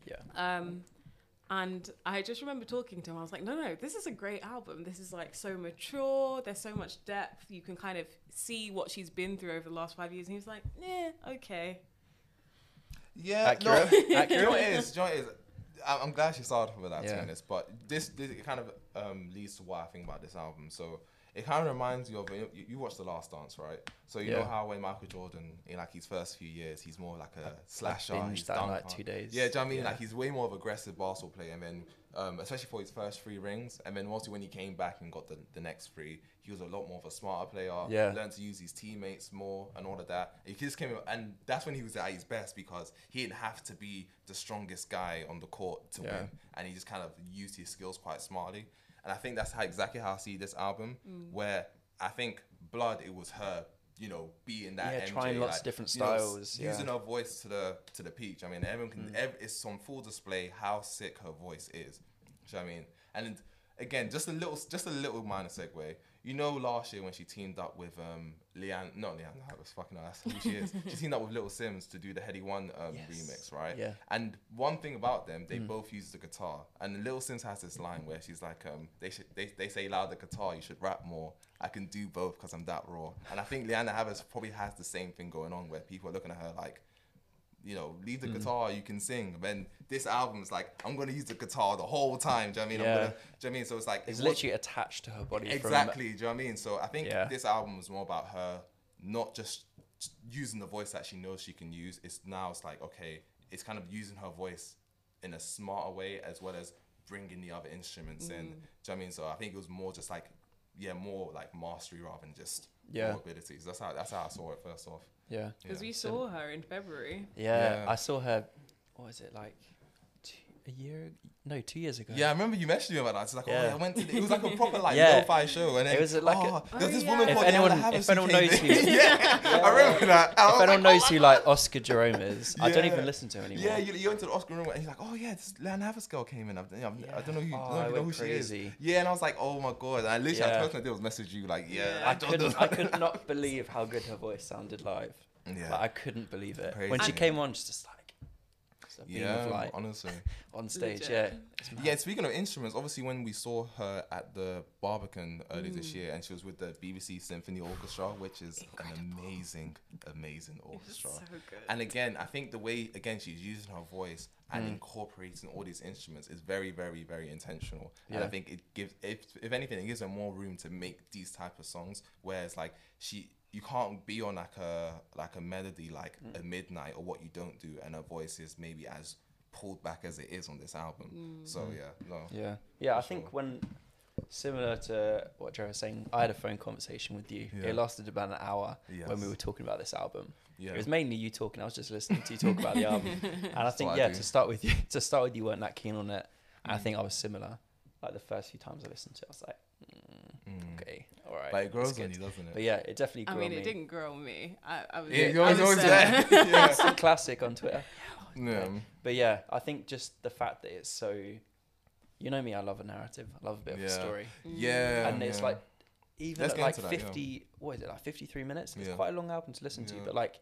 yeah Um, and I just remember talking to him. I was like, no, no, this is a great album. This is like so mature. There's so much depth. You can kind of see what she's been through over the last five years. And he was like, yeah, okay. Yeah, Accurate? No, you Accurate? know what it is? Do you know what it is? I'm glad she started with that, to be Yeah. honest. But this, this kind of um, leads to what I think about this album. So it kind of reminds you of you, you watched The Last Dance, right? So you know how when Michael Jordan in like his first few years, he's more like a slasher. binged he's that in, like, dunker. two days. Yeah, do you know what I mean? Yeah. Like he's way more of an aggressive basketball player, and then um, especially for his first three rings, and then mostly when he came back and got the, the next three, he was a lot more of a smarter player. Yeah. learned to use his teammates more and all of that. He just came, and that's when he was at his best because he didn't have to be the strongest guy on the court to Yeah. win, and he just kind of used his skills quite smartly. And I think that's how exactly how I see this album, mm. where I think Blood, it was her, you know, being that Yeah, MJ, trying lots of like, different you know, s- styles, yeah. using her voice to the to the peach. I mean, everyone can. Mm. Ev- it's on full display how sick her voice is. Do you know what I mean? And again, just a little, just a little minor segue. You know, last year when she teamed up with um Lianne, not Lianne, that was fucking that's who she is. she teamed up with Little Simz to do the Headie One um, Yes. remix, right? Yeah. And one thing about them, they both use the guitar. And Little Simz has this line where she's like, um, they should, they, they say loud the guitar, you should rap more. I can do both because I'm that raw. And I think Lianne La Havas probably has the same thing going on where people are looking at her like, you know, leave the mm-hmm. guitar, you can sing. Then this album's like, I'm gonna use the guitar the whole time. Do you know what I mean? I'm Yeah. gonna, do you know I mean? So it's like it's it was- literally attached to her body from- Exactly. Do you know what I mean? So I think Yeah. this album was more about her not just using the voice that she knows she can use. It's now it's like okay, it's kind of using her voice in a smarter way as well as bringing the other instruments in. Mm. Do you know what I mean? So I think it was more just like yeah, more like mastery rather than just Yeah. abilities. That's how that's how I saw it first off. Yeah Because Yeah. we saw her in February. Yeah, Yeah. I saw her. What was it like? Two, a year? No, two years ago. Yeah, I remember you mentioned me about that. It's like, oh, I went to. The, it was like a proper like Yeah. lo-fi show, and then It was like a- oh, this Oh, woman yeah. called If anyone- Leanna if anyone knows who- yeah, I remember that. I If oh, anyone like, knows oh who like Oscar Jerome is, I don't even listen to him anymore. Yeah, you, you went to the Oscar Jerome and he's like, oh yeah, this Lianne Havas girl came in. I've, I've, I don't know who, Oh, I don't I know who went she is. Yeah, and I was like, oh my god. And I literally, Yeah. the first thing I did was message you like, yeah, Yeah. I couldn't. I could not believe how good her voice sounded live. Yeah. I couldn't believe it when she came on. She's just like, just a beam yeah, of light honestly. on stage. Legit. Yeah. Yeah, speaking of instruments, obviously when we saw her at the Barbican earlier this Mm. year, and she was with the BBC Symphony Orchestra, which is an amazing, amazing It was orchestra. so good. And again, I think the way again she's using her voice and incorporating all these instruments is very, very, very intentional. And I think it gives, if if anything, it gives her more room to make these type of songs. Whereas like she, you can't be on like a like a melody like a midnight or what you don't do, and her voice is maybe as pulled back as it is on this album. Mm. So yeah, no, Yeah, yeah. I For think when similar to what Joe was saying, I had a phone conversation with you. Yeah. It lasted about an hour when we were talking about this album. yeah, It was mainly you talking. I was just listening to you talk about the album, and I think what I yeah, to start with you, to start with you weren't that keen on it. And I Mm. think I was similar. Like the first few times I listened to it, I was like, mm, Mm. okay, all right. but it grows good. on you, doesn't it? But yeah, it definitely grows. I mean, on it me. didn't grow on me. I, I was, Yeah, I you're always, was there. there. yeah. It's a classic on Twitter. yeah. But yeah, I think just the fact that it's so, you know me, I love a narrative. I love a bit of Yeah. a story, Yeah, and it's yeah. like even at like into that, yeah. fifty, what is it like fifty three minutes? It's Yeah. quite a long album to listen to, but like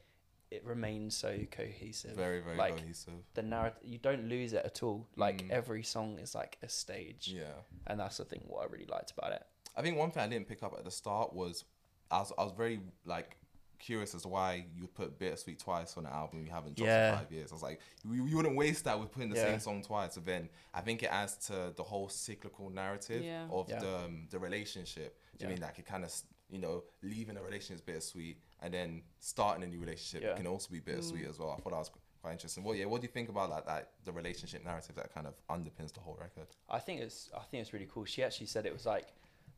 it remains so cohesive. very, very like, cohesive. the narrative you don't lose it at all. Like Mm. every song is like a stage, Yeah. and that's the thing what I really liked about it. I think one thing I didn't pick up at the start was I was I was very like curious as to why you would put Bittersweet twice on an album you haven't dropped Yeah. in five years. I was like, you, you wouldn't waste that with putting the Yeah. same song twice. So then I think it adds to the whole cyclical narrative Yeah. of Yeah. the um, the relationship. Do you Yeah. mean like it kind of you know leaving a relationship is bittersweet and then starting a new relationship Yeah. can also be bittersweet as well. I thought that was quite interesting. Well, yeah, what do you think about like that the relationship narrative that kind of underpins the whole record? I think it's I think it's really cool. She actually said it was like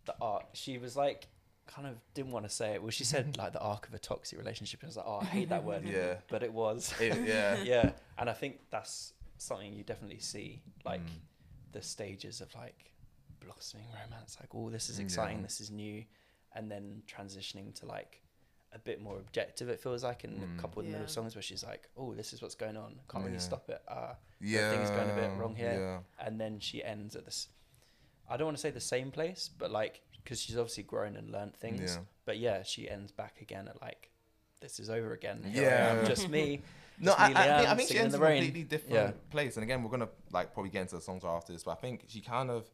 the arc. She was like kind of didn't want to say it. Well, she said like the arc of a toxic relationship. And I was like, oh, I hate that word. Yeah. but it was. It- yeah. yeah, and I think that's something you definitely see, like Mm. the stages of like blossoming romance. Like, oh, this is Yeah. exciting, this is new, and then transitioning to like a bit more objective. It feels like in Mm. a couple of the Yeah. middle songs where she's like, oh, this is what's going on. Can't really stop it. Uh, Yeah, things going a bit wrong here. Yeah. and then she ends at this. I don't want to say the same place, but like because she's obviously grown and learned things. Yeah. But yeah, she ends back again at like, this is over again. Here Yeah. am, just me. No, Just I, me, I, think, I Lianne, think she in ends in a completely different Yeah. place. And again, we're gonna like probably get into the songs after this, but I think she kind of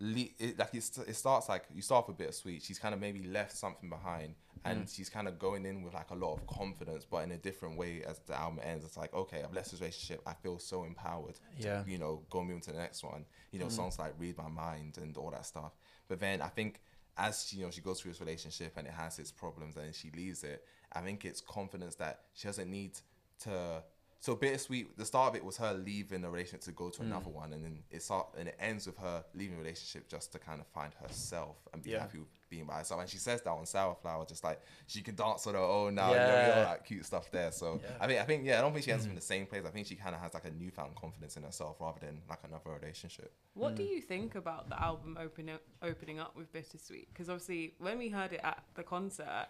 it, like it's, it starts like you start with bittersweet. She's kind of maybe left something behind, and Mm. she's kind of going in with like a lot of confidence, but in a different way as the album ends. It's like okay, I've left this relationship. I feel so empowered. Yeah. To, you know, go move to the next one. You know, Mm. songs like "Read My Mind" and all that stuff. But then I think as she, you know she goes through this relationship and it has its problems and she leaves it, I think it's confidence that she doesn't need to. So bittersweet. The start of it was her leaving the relationship to go to Mm. another one, and then it start and it ends with her leaving the relationship just to kind of find herself and be Yeah. happy with being by herself. And she says that on Sour Flower, just like she can dance on her own now. Yeah, Yeah. you know, all that cute stuff there. So Yeah. I think I think yeah, I don't think she ends up in the same place. I think she kind of has like a newfound confidence in herself rather than like another relationship. What Mm. do you think about the album opening opening up with Bittersweet? Because obviously, when we heard it at the concert,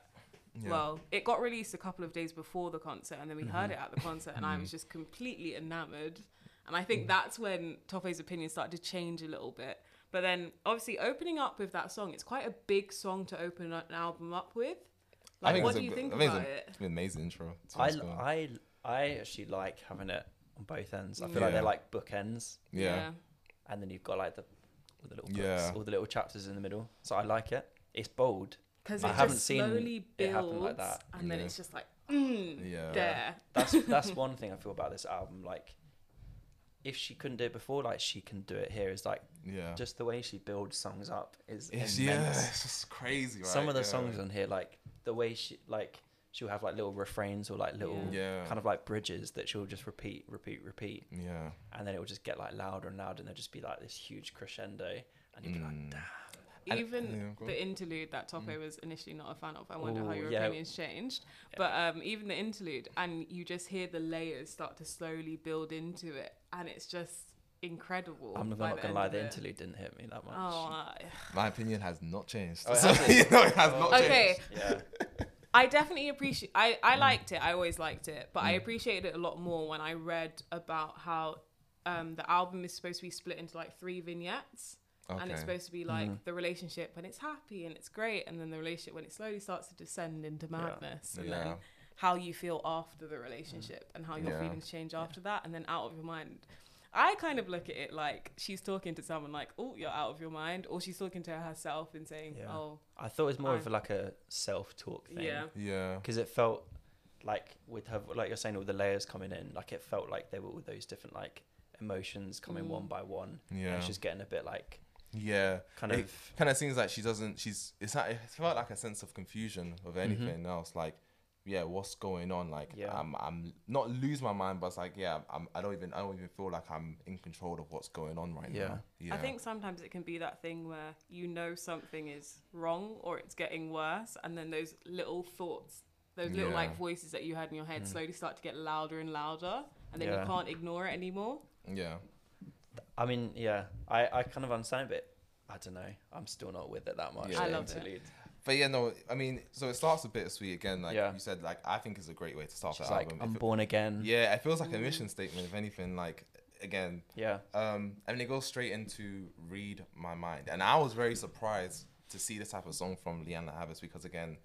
Yeah. well, it got released a couple of days before the concert, and then we Mm-hmm. heard it at the concert, and I was just completely enamored. And I think that's when Tope's opinion started to change a little bit. But then, obviously, opening up with that song, it's quite a big song to open an album up with. I Like, think what do you good- think I think about it's, a, it? it's an amazing intro. I, what's. I, I actually like having it on both ends. I feel like they're like bookends, yeah. and then you've got like the, all the little books, Yeah. all the little chapters in the middle. So I like it. It's bold. Because I it haven't just seen slowly it builds, happen like that. and then it's just like, mm, Yeah. there. That's that's one thing I feel about this album. Like, if she couldn't do it before, like she can do it here. Is like Yeah. just the way she builds songs up is It's, immense. yeah, it's just crazy, right? Some of the Yeah. songs on here, like the way she like she'll have like little refrains or like little Yeah. kind of like bridges that she'll just repeat, repeat, repeat, Yeah. and then it will just get like louder and louder, and there'll just be like this huge crescendo, and you'll be like, Mm. damn. And- Even yeah, the interlude that Tope was initially not a fan of, I wonder how your yeah. opinions changed. Yeah. But um, even the interlude, and you just hear the layers start to slowly build into it, and it's just incredible. I'm not, not gonna lie, the it. interlude didn't hit me that much. Oh, uh, My opinion has not changed. Oh, it So, hasn't? you know, it has Oh. not Okay. changed. Yeah, I definitely appreciate. I I Mm. liked it. I always liked it, but I appreciated it a lot more when I read about how um, the album is supposed to be split into like three vignettes. And it's supposed to be like Mhm. the relationship when it's happy and it's great, and then the relationship when it slowly starts to descend into madness, and Yeah. then how you feel after the relationship and how your Yeah. feelings change after that, and then out of your mind. I kind of look at it like she's talking to someone like, "Oh, you're out of your mind," or she's talking to herself and saying, Yeah. "Oh, I thought it was more I- of like a self-talk thing. yeah, Yeah. because it felt like with her like you're saying all the layers coming in like it felt like there were all those different like emotions coming Mm. one by one and Yeah. it's just getting a bit like Yeah. kind It of kind of seems like she doesn't. She's. It's like it felt like a sense of confusion of anything else. Like, yeah, what's going on? Like, Mm-hmm. Yeah. I'm. I'm not lose my mind, but it's like, yeah, I'm. I don't even. I don't even feel like I'm in control of what's going on right Yeah. now. Yeah. I think sometimes it can be that thing where you know something is wrong or it's getting worse, and then those little thoughts, those little Yeah. like voices that you had in your head, Mm. slowly start to get louder and louder, and then Yeah. you can't ignore it anymore. Yeah. I mean yeah i i kind of understand but i don't know i'm still not with it that much Yeah. I the loved it. interlude. But yeah, no. I mean, so it starts with bittersweet again. Like Yeah. you said, like I think it's a great way to start she's the like album. i'm it- born again yeah, it feels like a Mm. mission statement. If anything, like again, yeah Um, I mean, it goes straight into read my mind, and I was very surprised to see this type of song from Lianne La Havas because again,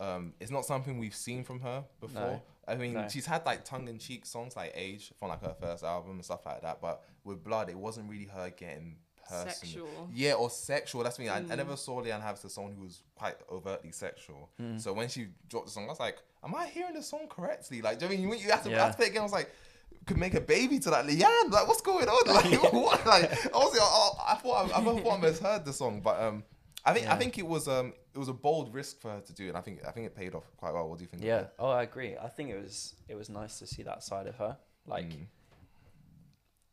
um, it's not something we've seen from her before. No. I mean, No. she's had like tongue-in-cheek songs like "Age" from like her first album and stuff like that, but with Blood, it wasn't really her getting personal. Sexual. Yeah, or sexual. That's me. I, I Mm. never saw Lianne Havas as someone who was quite overtly sexual. Mm. So when she dropped the song, I was like, "Am I hearing the song correctly?" Like, do you know I mean you have to, Yeah. I have to play it again? I was like, "Could make a baby to that Lianne? Like, what's going on? Like, what? Like, obviously, I, I thought I, I thought I misheard the song, but um, I think I think it was um, it was a bold risk for her to do, and I think I think it paid off quite well. What do you think? Yeah. Oh, I agree. I think it was it was nice to see that side of her. Like, Mm.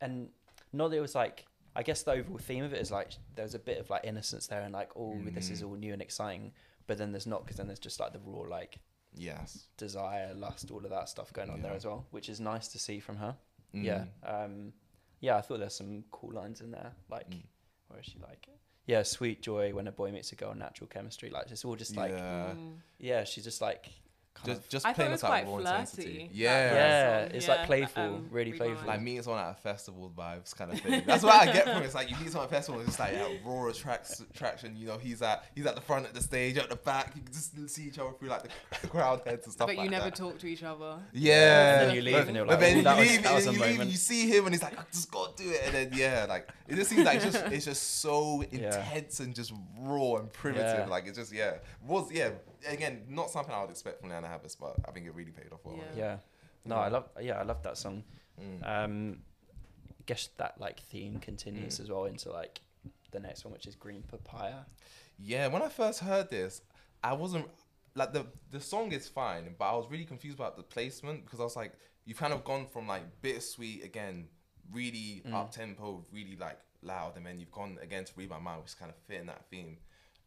and not that it was like. I guess the overall theme of it is like there's a bit of like innocence there and like oh this is Mm. all new and exciting, but then there's not because then there's just like the raw like yes. desire, lust, all of that stuff going on there as well, which is nice to see from her. Mm. Yeah. Um, yeah, I thought there's some cool lines in there. Like, Mm. where is she like? Yeah, sweet joy when a boy meets a girl, natural chemistry. Like, it's all just like, yeah, yeah. Mm. she's just like, kind just of, just playing it was us like quite raw intensity. flirty. Yeah. that Yeah, it's, like, playful, um, really Read playful. Mind. like meeting someone at a festival vibes kind of thing. That's what I get from it. It's like you meet someone at a festival, it's just like yeah, raw attracts attraction. You know, he's at he's at the front at the stage, at the back. You can just see each other through like the, the crowd heads and stuff. but you never that. talk to each other. Yeah, And then you leave but, and you're but like, then "Oh, that you was- that was and a then you leave and moment." you see him, and he's like, I just got to do it. And then yeah, like it just seems like it's just it's just so Yeah. intense and just raw and primitive. Yeah. Like it's just yeah, was yeah. Again, not something I would expect from Lianne La Havas, but I think it really paid off well. Yeah. yeah. No, I love, yeah, I love that song. Mm. Um, guess that like theme continues Mm. as well into like the next one, which is Green Papaya. Yeah, when I first heard this, I wasn't like the the song is fine, but I was really confused about the placement because I was like, you've kind of gone from like bittersweet again, really Mm. up tempo, really like loud, and then you've gone again to read my mind, which is kind of fitting that theme.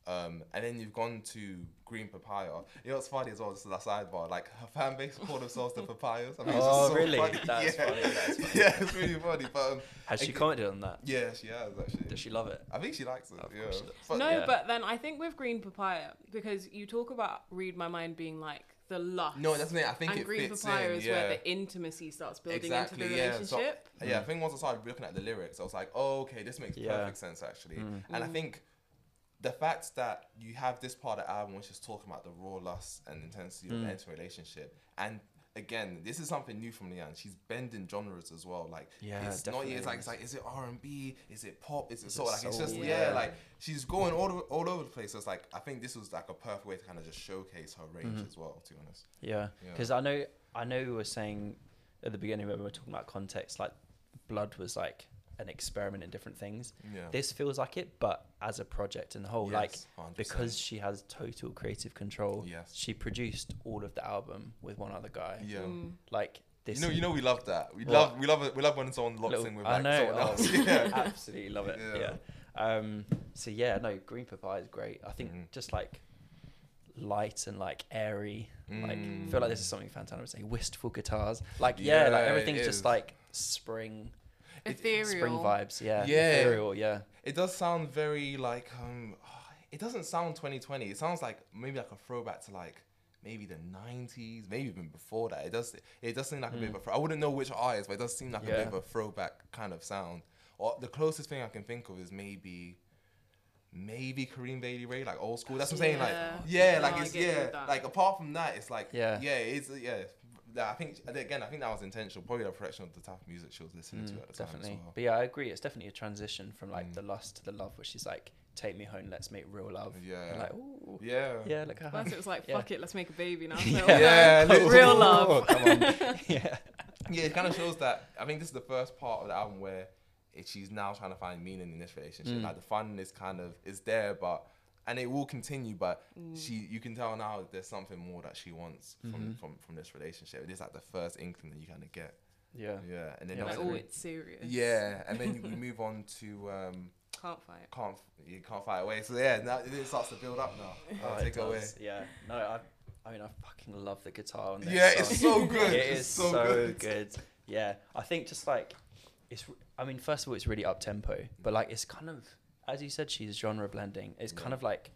Um, and then you've gone to Green Papaya. You know what's funny as well? This is a sidebar. Like her fan base call themselves the Papayas. I mean, it's Oh, just so really? Funny. That's yeah. funny, that's funny. Yeah, it's really funny. But um, Has she Ag- commented on that? yeah, she has actually. Does she love it? I think she likes it. Of yeah. course she does. But- no, yeah. but then I think with Green Papaya, because you talk about Read My Mind being like the lust. No, that's the thing. I think and it Green fits Papaya in. is yeah. where the intimacy starts building Exactly, into the yeah. So- relationship. Yeah, I think once I started looking at the lyrics, I was like, oh, okay, this makes Yeah. perfect sense actually. Mm. And I Mm. think the fact that you have this part of the album which is talking about the raw lust and intensity of Mm. entering a relationship, and again, this is something new from Lianne. She's bending genres as well. Like, Yeah, it's not. definitely It's like it's like, is it R and B? Is it pop? Is it Is soul? it Like, it's just yeah. Yeah. Like she's going all over, all over the place. So it's like I think this was like a perfect way to kind of just showcase her range Mhm. as well. To be honest. Yeah, Yeah. because I know I know we were saying at the beginning when we were talking about context, like Blood was like an experiment in different things. Yeah. This feels like it, but as a project in the whole, like 100%. because she has total creative control. Yes. She produced all of the album with one other guy. Yeah. Mm. Like this. You know, you know, we love that. We What? love, we love it. We love when someone locks little- in with I like know. someone oh, else. yeah. absolutely love it. Yeah. Yeah. Um. So yeah, no, Green Papaya is great. I think Mhm. just like light and like airy. Like Mm. I feel like this is something Fantano would say. Wistful guitars. Like yeah, like Yeah, it everything's just like spring, Ethereal. spring vibes. Yeah. Yeah. Ethereal. Yeah. It does sound very like um. It doesn't sound 2020. It sounds like maybe like a throwback to like maybe the 90s, maybe even before that. It does. It does seem like a bit of a. Throw- I wouldn't know which artist, but it does seem like a bit Mm. Of a throwback kind of sound. Or the closest thing I can think of is maybe. Maybe Corinne Bailey Rae, like old school. That's what I'm saying. Like, Yeah. yeah, No, like it's yeah, like apart from that, it's like Yeah. yeah, it's yeah. That- I think again, I think that was intentional. Probably a reflection of the type of music she was listening to Mm, at the time definitely. well. But yeah, I agree. It's definitely a transition from like Mm. the lust to the love, which is like take me home, let's make real love. Yeah. And like ooh, Yeah. yeah, look how First it was like, Yeah. fuck it, let's make a baby now. So, Yeah. okay. Yeah, real love. Oh, come on. yeah. Yeah, it kind of shows that. I think this is the first part of the album where it, she's now trying to find meaning in this relationship. Mm. Like the fun is kind of is there, but and it will continue. But Mm. she, you can tell now that there's something more that she wants from Mhm. from from this relationship. It is like the first inkling that you kind of get. Yeah. Yeah, and then Yeah, like, oh, it's serious. yeah, and then we move on to um, Can't fight. can't you can't fight away. So yeah, now it starts to build up now. Oh, it take it away. Yeah. No, I, I mean, I fucking love the guitar on this. Yeah, song. it's so good. It It's so so, good. good. Yeah, I think just like it's. I mean, first of all, it's really up tempo, but like it's kind of, as you said, she's genre blending. It's kind of like,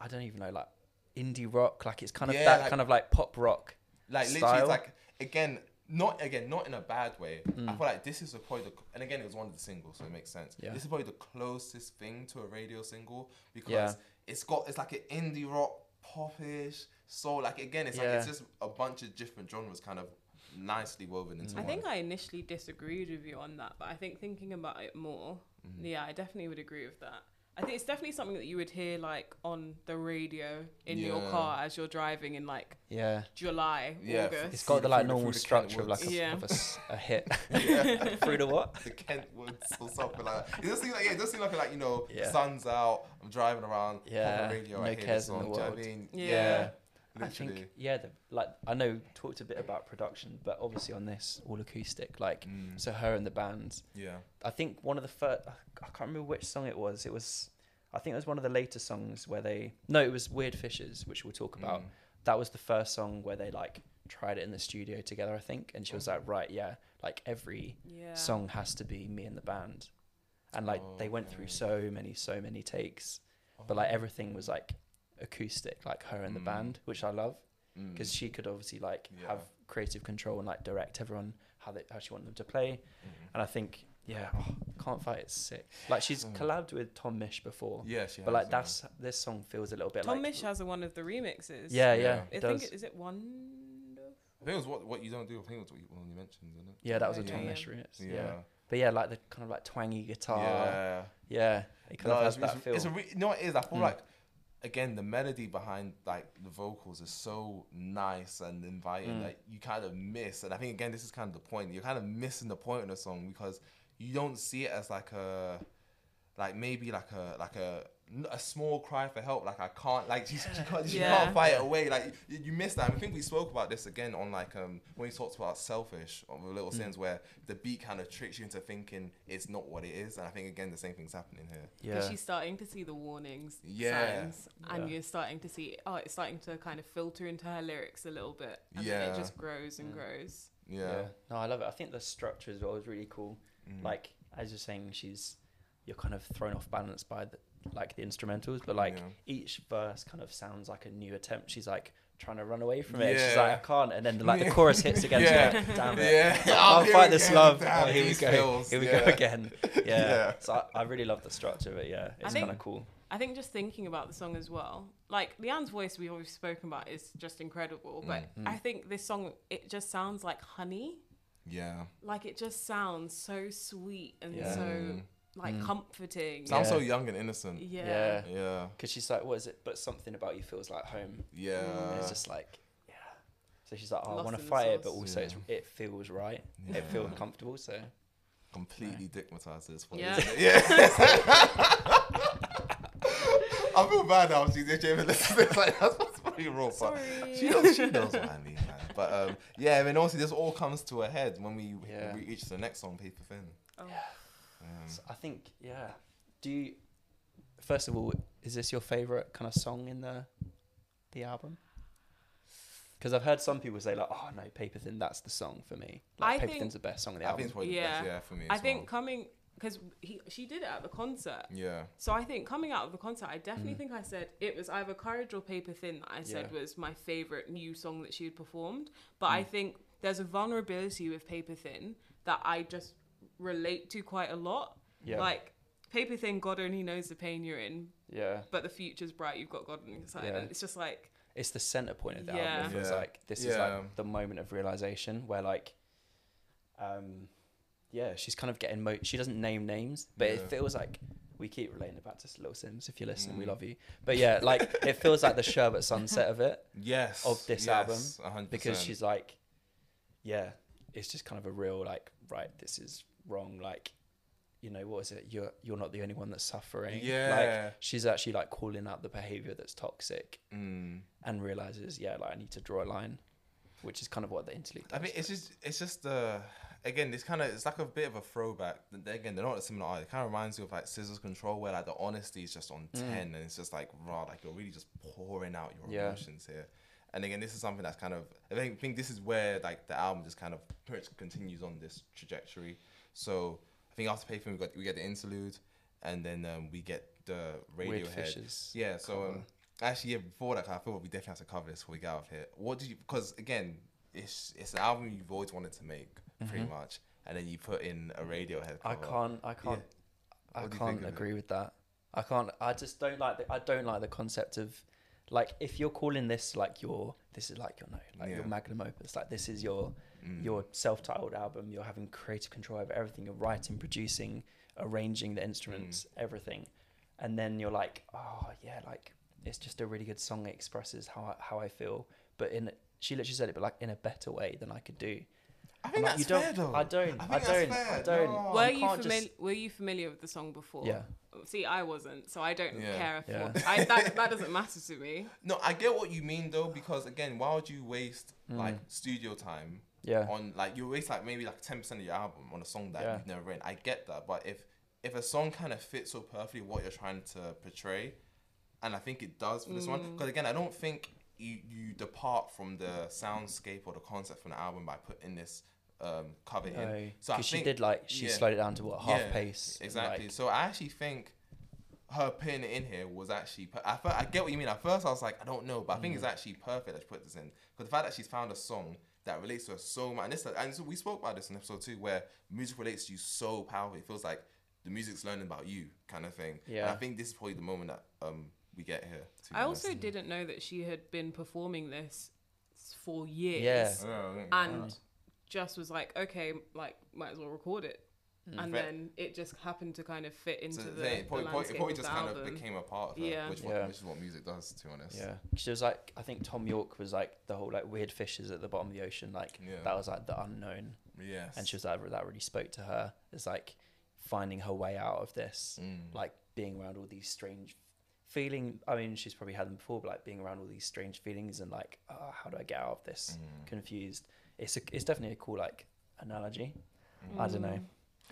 I don't even know, like indie rock. Like it's kind of Yeah, that like- kind of like pop rock. like literally style. it's like again not again not in a bad way i Mm. feel like this is probably the and again it was one of the singles so it makes sense Yeah. this is probably the closest thing to a radio single because Yeah. it's got it's like an indie rock popish so like again it's like it's just a bunch of different genres kind of nicely woven into I one think I initially disagreed with you on that, but I think thinking about it more, Mhm. Yeah, I definitely would agree with that. I think it's definitely something that you would hear like on the radio in your car as you're driving in like Yeah. July, Yeah, August. It's got the like normal the structure of like a, woods. Yeah. of a s- a hit Yeah. through the what? the Kent Woods or something like that. It does seem like yeah, it does seem like like you know, Yeah. sun's out, I'm driving around, put on Yeah, the radio, no I hear cares this in the song. Do you know what I world. mean? Yeah. I think yeah, the, like I know talked a bit about production, but obviously on this all acoustic. Like Mm, so, her and the band. yeah. I think one of the first. I can't remember which song it was. It was. I think it was one of the later songs where they. No, it was Weird Fishes, which we'll talk about. Mm. That was the first song where they like tried it in the studio together. I think, and she was like, right, yeah, like every yeah. song has to be me and the band, and like they went through so many, so many takes, but like everything was like acoustic, like her and the Mm. band, which I love Mm. because she could obviously like Yeah. have creative control and like direct everyone how they how she wanted them to play. Mm. And I think yeah, oh, can't fight it's sick. Like she's Mm. collabed with Tom Misch before, Yes, Yeah, she but has, like yeah. that's this song feels a little bit Tom like Misch has a, one of the remixes. yeah, Yeah. yeah, I it think does. it, is it one. I think it was what what you don't do. I think it was what you, one you mentioned, isn't it? yeah, that was a Okay, Tom yeah. Misch remix. Yeah. Yeah. but yeah, like the kind of like twangy guitar. Yeah, Yeah. it kind No, of has it's, that it's, feel. it's a re- you know what it is? I feel Mm. like again the melody behind like the vocals is so nice and inviting Mm. that you kind of miss. And I think again this is kind of the point. You're kind of missing the point of the song because you don't see it as like a like maybe like a like a a small cry for help like i can't like she, she can't, she Yeah. can't fight it away like you, you missed that i think we spoke about this again on like um when we talked about selfish on the little Mm. Simz where the beat kind of tricks you into thinking it's not what it is and i think again the same thing's happening here Because yeah, she's starting to see the warnings Yeah. signs, and Yeah. you're starting to see oh, it's starting to kind of filter into her lyrics a little bit, and then Yeah. it just grows and Yeah. grows. yeah, yeah. No, I love it. I think the structure as well is really cool. Mm. Like as you're saying, she's you're kind of thrown off balance by the like the instrumentals, but like Yeah. each verse kind of sounds like a new attempt. She's like trying to run away from it. and She's like, I can't, and then like the chorus hits again. Yeah. She's like, Damn it. yeah I'll Oh, here fight we this go. love. Damn, Oh, here we go. feels. Here we yeah. go again. Yeah. Yeah. So I, I really love the structure of it. Yeah, it's kind of cool. I think just thinking about the song as well, like Lianne's voice we've always spoken about is just incredible, but Mm. I think this song it just sounds like honey. yeah Like it just sounds so sweet and Yeah. so Mm. Like Mm. comforting. sounds so young and innocent Yeah. Yeah. yeah Because she's like, what is it? But something about you feels like home. yeah And it's just like, yeah. So she's like, oh, I want to fight it, but sauce. also it's, Yeah. it feels right. Yeah. It feels comfortable. So completely dickmatized this point. Yeah. Isn't it? Yeah. I feel bad now. She's actually listening. It's like that's, that's pretty raw. But Sorry. she knows. She knows what I mean, man. But um, yeah. I mean, obviously, this all comes to a head when we Yeah. when we reach the next song, Paper Thin. Oh. Um, So I think, yeah. Do you? First of all, is this your favorite kind of song in the the album? Because I've heard some people say like, "Oh no, Paper Thin, that's the song for me. Like, I Paper think- Thin's the best song in the I album." think it's probably Yeah. the best. Yeah, for me. I as think well. coming because he she did it at the concert. Yeah. So I think coming out of the concert, I definitely Mm. think I said it was either Courage or Paper Thin that I said Yeah. was my favorite new song that she had performed. But I Mm. think there's a vulnerability with Paper Thin that I just relate to quite a lot. yeah, Like Paper Thin, God only knows the pain you're in, yeah. but the future's bright. You've got God on your side, Yeah. and it's just like It's the center point of the Yeah. album. It feels Yeah. like this is like the moment of realization where like, um, yeah, she's kind of getting mo. She doesn't name names, but Yeah. it feels like. We keep relating it back to Little Simz. If you're listening, we Mm. love you. But yeah, like it feels like the Sherbet Sunset of it. Yes. Of this yes, album, 100%. because she's like, yeah, it's just kind of a real like, right, this is wrong. Like, you know, what is it? You're you're not the only one that's suffering. Yeah. Like she's actually like calling out the behavior that's toxic Mm. and realizes, yeah, like I need to draw a line, which is kind of what the interlude. I mean, it's just it's just uh again, it's kind of it's like a bit of a throwback. Th- Again, they're not a similar art. It kind of reminds you of like SZA's Control, where like the honesty is just on Mm. ten, and it's just like raw, like you're really just pouring out your Yeah. emotions here. And again, this is something that's kind of I think, think this is where like the album just kind of continues on this trajectory. So I think after Payphone, we got we get the interlude, and then um, we get the Radiohead. fishes. Yeah, so um, actually, yeah, before that, I feel we definitely have to cover this before we get out of here. What did you? Because again, it's it's an album you've always wanted to make, pretty Mhm. much, and then you put in a Radiohead. I can't. I can't. I do you think can't of it? agree with that. I can't. I just don't like. The, I don't like the concept of, like, if you're calling this like your, this is like your no, like your magnum opus. Like this is your Mm. your self-titled album. You're having creative control over everything. You're writing, producing, arranging the instruments, everything, and then you're like, oh yeah, like it's just a really good song. It expresses how I, how I feel, but in she literally said it, but like in a better way than I could do. I think like, that's you don't, fair though. I don't, I I, think that's don't, fair. I don't. No. Were you you familiar? just- Were you familiar with the song before? Yeah. See, I wasn't, so I don't Yeah. care. If Yeah. I, that that doesn't matter to me. No, I get what you mean though, because again, why would you waste like studio time Mm. Yeah. on like you waste like maybe like ten percent of your album on a song that Yeah. you've never written? I get that, but if if a song kind of fits so perfectly what you're trying to portray, and I think it does for this one, Mm. because again, I don't think you you depart from the soundscape or the concept from the album by putting this um cover in. No, So I because she did like she yeah. slowed it down to what half Yeah, pace. Exactly. like- so I actually think her putting it in here was actually. Per- I, fir- I get what you mean. At first, I was like, I don't know, but I Mm. think it's actually perfect that she put this in because the fact that she's found a song that relates to us so much, and this, and so we spoke about this in episode two, where music relates to you so powerfully. It feels like the music's learning about you, kind of thing. And Yeah. I think this is probably the moment that um we get here. to I also honest. didn't know that she had been performing this for years. Yeah. Oh, And just was like, okay, like might as well record it. Mm. And Fair. then it just happened to kind of fit into So the, the thing, it probably, the probably, it landscape probably of just the kind album. of became a part of her, Yeah. which, Yeah. What, which is what music does, to be honest. Yeah, she was like I think Thom Yorke was like the whole like weird fishes at the bottom of the ocean, like Yeah. that was like the unknown, Yes. and she was like that really spoke to her. It's like finding her way out of this, Mm. like being around all these strange feeling. I mean, she's probably had them before, but like being around all these strange feelings and like, oh, how do I get out of this? Mm. Confused. It's a, it's definitely a cool like analogy. I don't know.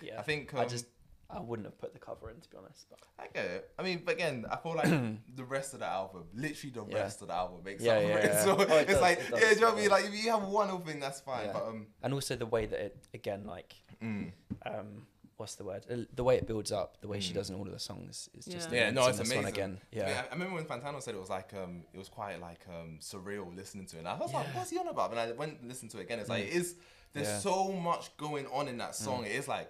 Yeah, I think I um, just I wouldn't have put the cover in to be honest. But I get it. I mean, but again, I feel like the rest of the album, literally the Yeah. rest of the album makes Yeah, up for yeah, it. yeah. So Oh, it it's does, like, it does, yeah, do you know what I mean? Like, if you have one little thing, that's fine. Yeah. But um, and also the way that it again like mm, um what's the word the way it builds up the way she Mm. does in all of the songs is just Yeah. Yeah, no, it's in one amazing. again I, mean, yeah I, I remember when Fantano said it was like, um, it was quite like um surreal listening to it. And I was like, what's he on about? And I went and listened to it again. It's like Mm. it is. There's Yeah. so much going on in that song. Mm. It is like.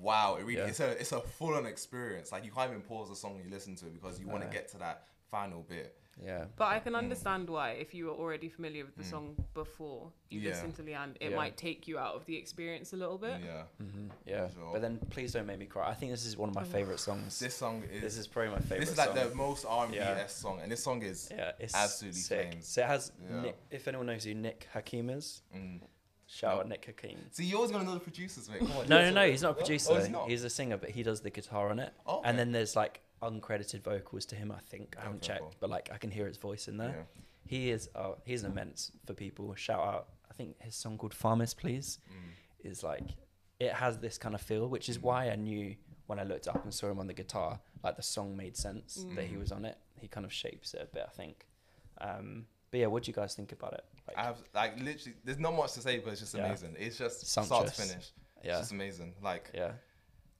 Wow, it really Yeah. it's a it's a full on experience. Like you can't even pause the song you listen to because you want to get to that final bit. yeah But I can Mm. understand why, if you were already familiar with the Mm. song before you Yeah. listen to Lianne, it Yeah. might take you out of the experience a little bit. Yeah, hmm yeah Sure. but then please don't make me cry i think this is one of my favorite songs this song is this is probably my favorite This is like song. the most R and B Yeah. song, and this song is yeah it's absolutely sick. flames. so it has Yeah. Nick, if anyone knows who nick hakim is Mm. Shout No. out nick hakim So you're always gonna know the producers, mate. Come on, no no no he's not a Oh, producer Oh, he's not. he's a singer but he does the guitar on it Oh, and then there's like uncredited vocals to him i think i haven't Okay, checked cool. but like i can hear his voice in there Yeah. He is. Uh, he's an immense for people. Shout out. I think his song called "Farmers Please" Mm. is like it has this kind of feel, which is why I knew when I looked up and saw him on the guitar, like the song made sense that he Mm. was on it. He kind of shapes it a bit, I think. Um, but yeah, what do you guys think about it? Like, I have like literally. There's not much to say, but it's just Yeah. amazing. It's just start to Sumptuous. finish. It's yeah, just amazing. Like. yeah,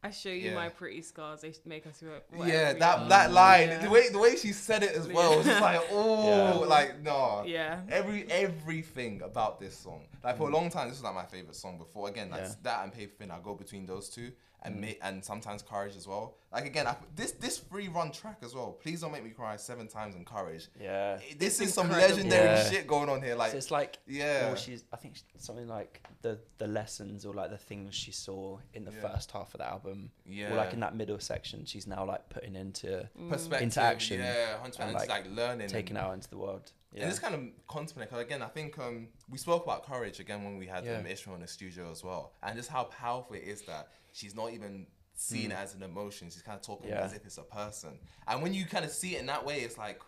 I show you Yeah. my pretty scars. They make us who. Yeah, that that line, Yeah. the way the way she said it as well, was just like, oh, Yeah. like no. Yeah. Every everything about this song, like for a mm. long time, this was like my favorite song. Before again, like Yeah. that and Paper Thin, I go between those two, and Mm. ma- and sometimes Courage as well. Like again, I, this this free run track as well. Please don't make me cry seven times and Courage. yeah. This It's is some incredible. legendary Yeah. shit going on here. Like so it's like yeah, well, she's. I think something like the the lessons or like the things she saw in the Yeah. first half of the album, yeah. or like in that middle section, she's now like putting into perspective, into action yeah, 100%, and, and like, like learning, taking and, out into the world. Yeah. And this kind of contemplate because again, I think um, we spoke about courage again when we had Yeah. um, Ishmael in the studio as well, and just how powerful it is that she's not even seen it as an emotion; she's kind of talking Mm. Yeah. as if it's a person. And when you kind of see it in that way, it's like,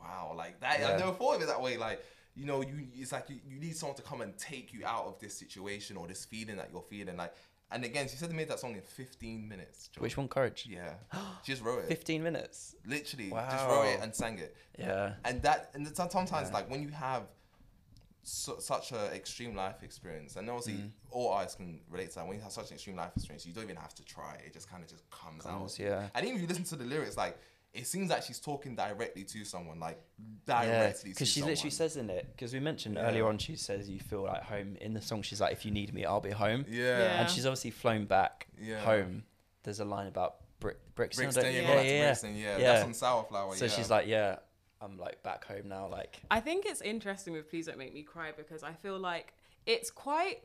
wow, like that. Yeah. I never thought of it that way. Like you know, you it's like you, you need someone to come and take you out of this situation or this feeling that you're feeling. Like, and again, she said they made that song in 15 minutes. Which one? Courage. Yeah, she just wrote it. 15 minutes. Literally, just wrote it and sang it Yeah. and that and sometimes Yeah. like when you have su- such an extreme life experience and obviously Mm. all artists can relate to that when you have such an extreme life experience you don't even have to try it just kind of just comes, Comes, out yeah. and even if you listen to the lyrics like it seems like she's talking directly to someone like directly. Yeah, directly because to she someone. literally says in it, because we mentioned Yeah. earlier on, she says you feel like home. In the song, she's like, if you need me, I'll be home. yeah Yeah. And she's obviously flown back Yeah. home. There's a line about Brick, Brixton. I Brixton, yeah, Yeah, go back yeah, yeah. Brixton, yeah, Yeah. that's on Sour Flower So yeah. she's like, yeah, I'm like back home now. Like, I think it's interesting with Please Don't Make Me Cry because I feel like it's quite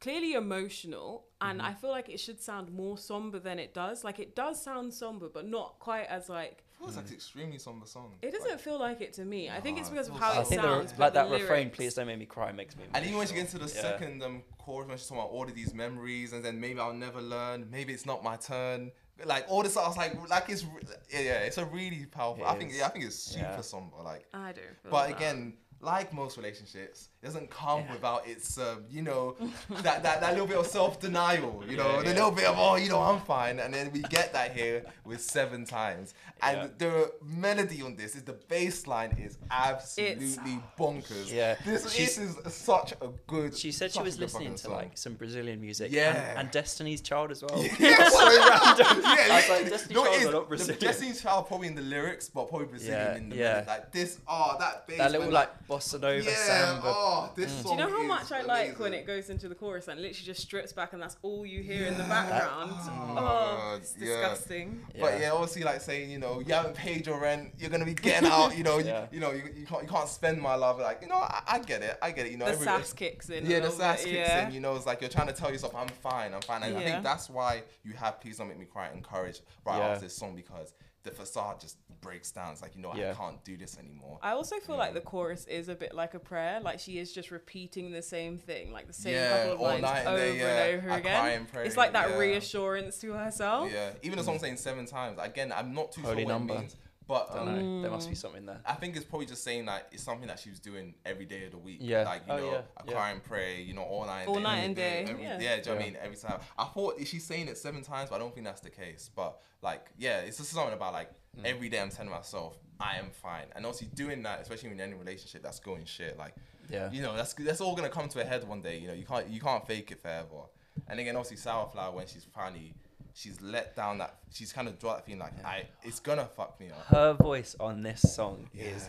clearly emotional, and Mm-hmm. I feel like it should sound more somber than it does. Like it does sound somber, but not quite as like. feels like an extremely somber song. It doesn't feel like it to me. I think it's because it of how I it think sounds. the, but like the that refrain, "Please don't make me cry," makes me. And even when she gets to the Yeah. second um, chorus, when she's talking about all of these memories, and then maybe I'll never learn, maybe it's not my turn. Like all this, I was like, like it's yeah, yeah, it's a really powerful. It I think yeah, I think it's super Yeah. somber. Like, I do. feel but that. again, like most relationships, it doesn't come Yeah. without its, um, you know, that, that that little bit of self denial. You know, Yeah, the yeah. little bit of oh, you know, I'm fine, and then we get that here with seven times. And the melody on this is the bass line is absolutely bonkers. Yeah. this, this is such a good. She said she was listening to song. like some Brazilian music. Yeah. And, and Destiny's Child as well. Yeah, so random. Yeah, I was like. Destiny's No, is. not The Brazilian. Destiny's Child probably in the lyrics, but probably Brazilian in the yeah. melody. Like this, oh, that bass. that little like bossa nova yeah, samba. oh, this Mm. Do you know how much I like when it goes into the chorus and literally just strips back and that's all you hear in the background? Oh, Oh, God, it's yeah. disgusting. But yeah, obviously, like saying, you know, you haven't paid your rent, you're gonna be getting out. You know, Yeah. you, you know, you, you can't you can't spend my love. Like, you know, I, I get it, I get it. You know, The every- sass kicks in. Yeah, the little sass bit, kicks yeah. in. You know, it's like you're trying to tell yourself, "I'm fine, I'm fine," and I think that's why you have "Please Don't Make Me Cry" encouraged right Yeah. after this song because the facade just breaks down. It's like you know, Yeah. I can't do this anymore. I also feel Yeah. like the chorus is a bit like a prayer. Like she is just repeating the same thing, like the same Yeah, couple of lines night and over day, yeah. and over I again. cry and pray, it's like that yeah. reassurance to herself. Yeah, even the song mm. saying seven times. Again, I'm not too Holy sure what number. it means, but Don't um, know. There Mm. must be something there. I think it's probably just saying that it's something that she was doing every day of the week. Yeah. Like, you Oh, know, yeah, I yeah. cry and pray, you know, all night and All day. night and day, Every, yeah. yeah. do you know what I mean? Every time. I thought she's saying it seven times, but I don't think that's the case. But, like, yeah, it's just something about, like, Mm. every day I'm telling myself, I am fine. And obviously doing that, especially in any relationship that's going shit, like, Yeah. you know, that's that's all gonna come to a head one day. You know, you can't you can't fake it forever. And again, obviously, Sour Flower when she's finally she's let down that she's kind of dropped that feeling like I it's gonna fuck me up. Her voice on this song is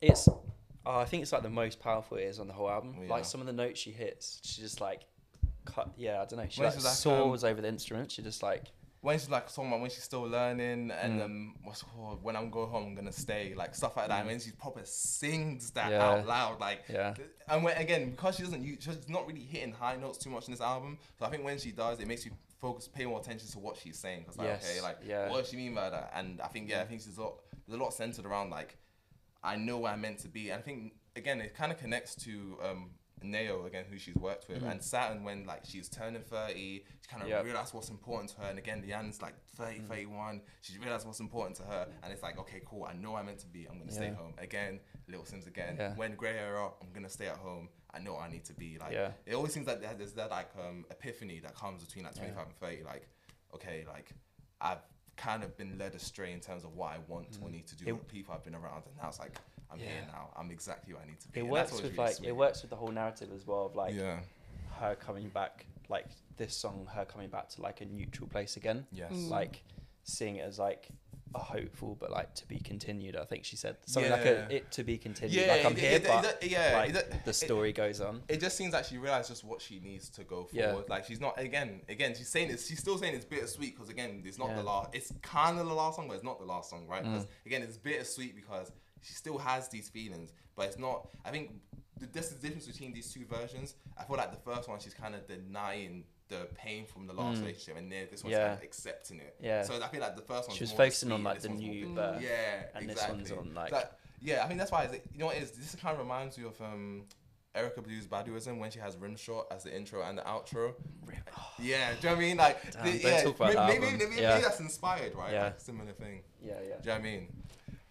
it's oh, I think it's like the most powerful it is on the whole album. Yeah. Like some of the notes she hits, she just like cut yeah, I don't know. She When like, like, soars um, over the instrument. She just like when she's like talking about when she's still learning and Mm. um what's called when I'm going home I'm gonna stay like stuff like that. And when she proper sings that Yeah. out loud like Yeah. and when again because she doesn't use she's not really hitting high notes too much in this album. So I think when she does, it makes you focus pay more attention to what she's saying because like Yes, okay like yeah. what does she mean by that? And I think yeah I think she's a lot there's a lot centered around like I know where I'm meant to be. And I think again it kind of connects to um Nao again who she's worked with Mhm. and Saturn when like she's turning 30 she kind of Yep. realized what's important to her and again Lianne's like 30 Mm. 31 she realized what's important to her and it's like okay cool I know I'm meant to be I'm gonna stay home again Little Simz again Yeah. when grey hair up I'm gonna stay at home I know I need to be like Yeah. it always seems like there's that like um epiphany that comes between like Yeah. 25 and 30 like okay like I've kind of been led astray in terms of what I want or need to do Mm. It- with people I've been around and now it's like I'm here Yeah. now I'm exactly where I need to be it and works that's with really like sweet. it works with the whole narrative as well of like yeah her coming back like this song her coming back to like a neutral place again. yes Mm. Like seeing it as like a hopeful but like to be continued. I think she said something like a, it to be continued. yeah like I'm it- here, it- but it- yeah like it- the it- story goes on. it just seems like she realized just what she needs to go Yeah. forward. Like she's not again, again. She's saying it's. She's still saying it's bittersweet because again, it's not Yeah. the last. It's kind of the last song, but it's not the last song, right? Because Mm. again, it's bittersweet because she still has these feelings, but it's not. I think the, this is the difference between these two versions. I feel like the first one, she's kind of denying the pain from the last Mm. relationship, and then this one's Yeah. kind of accepting it. Yeah. So I feel like the first one. She was focusing on like the new birth. Yeah, and this exactly. one's on like Like, yeah, I think that's why. It's, you know what it is? This kind of reminds me of um, Erykah Badu's Baduizm when she has rim shot as the intro and the outro. Yeah, do you know what I mean? Like, Damn, the- yeah, maybe, that maybe, maybe, Yeah. maybe that's inspired, right? Yeah. Like, similar thing. yeah, yeah. Do you know what I mean?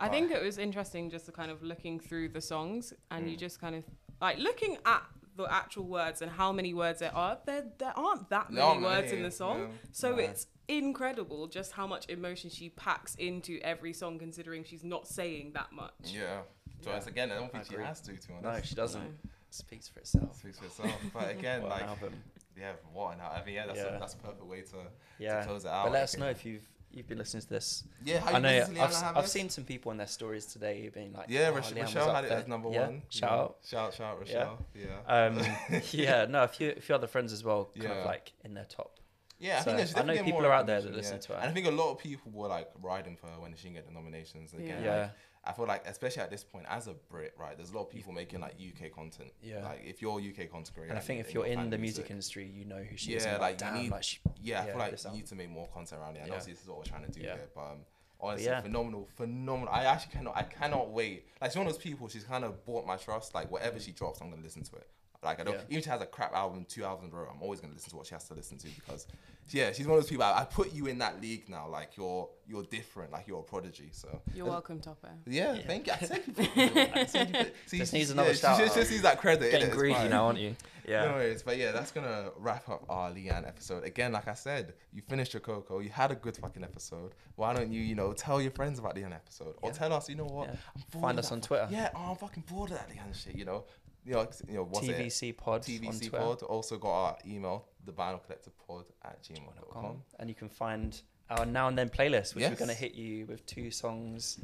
I think it was interesting just to kind of looking through the songs and you Mm. just kind of like looking at the actual words and how many words there are. There there aren't that many aren't words in the song. yeah. So No. it's incredible just how much emotion she packs into every song considering she's not saying that much. Yeah. So Yeah. it's again, I don't I think she has to, to be No, she doesn't. No. Speaks for itself. Speaks for itself. But again, like, album. yeah, what an album. I mean, yeah, that's, Yeah. A, that's a perfect way to, Yeah. to close it out. But let us know if you've you've been listening to this. Yeah, how I know listening to I've, Liana s- I've seen some people in their stories today being like, Yeah, oh, Rach- Rochelle up had it there." as number Yeah, one. Shout Yeah. out. Shout, shout, Yeah. Rochelle. Yeah. Um, yeah, no, a few, a few other friends as well, kind Yeah. of like in their top. Yeah, I So, think there's I know definitely people more are out there that listen yeah. to her. And I think a lot of people were like riding for her when she didn't get the nominations. Again, Yeah. Yeah, like, I feel like, especially at this point, as a Brit, right, there's a lot of people making like UK content. Yeah. Like if you're a UK content creator, And I think if you're you're in the music industry, you know who she is. Yeah, and like, you damn, need- like she, yeah, I feel like you need to make more content around it. And Yeah. obviously, this is what we're trying to do Yeah. here. But um, honestly, yeah. phenomenal, phenomenal. I actually cannot, I cannot wait. Like she's one of those people. She's kind of bought my trust. Like whatever she drops, I'm gonna listen to it. Like I don't, Yeah. even if she has a crap album, two albums in a row, I'm always gonna listen to what she has to listen to because, yeah, she's one of those people. I, I put you in that league now. Like you're, you're different. Like you're a prodigy. So You're welcome, Topper. yeah, Yeah. thank you. I said you put me on. I said you see, Just she- needs another yeah, she shout just, out. just needs that credit. getting innit? Greedy now, aren't you? Yeah. No worries, but yeah, that's gonna wrap up our Lianne episode. Again, like I said, you finished your cocoa. You had a good fucking episode. Why don't you, you know, tell your friends about Lianne episode, or Yeah. tell us, you know what? Yeah. I'm bored Find us on fu- Twitter. Yeah, oh, I'm fucking bored of that Lianne shit. You know, you know, you know, what's it? TVC Pod on TVC pod. Also got our email, the vinyl collector pod at gmail.com. com, and you can find our now and then playlist, which we're going to hit you with two songs.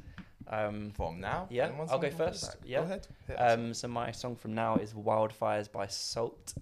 Um, From now, Yeah, I'll go first, yeah. Go ahead. Um, so my song from now is "Wildfires" by SAULT.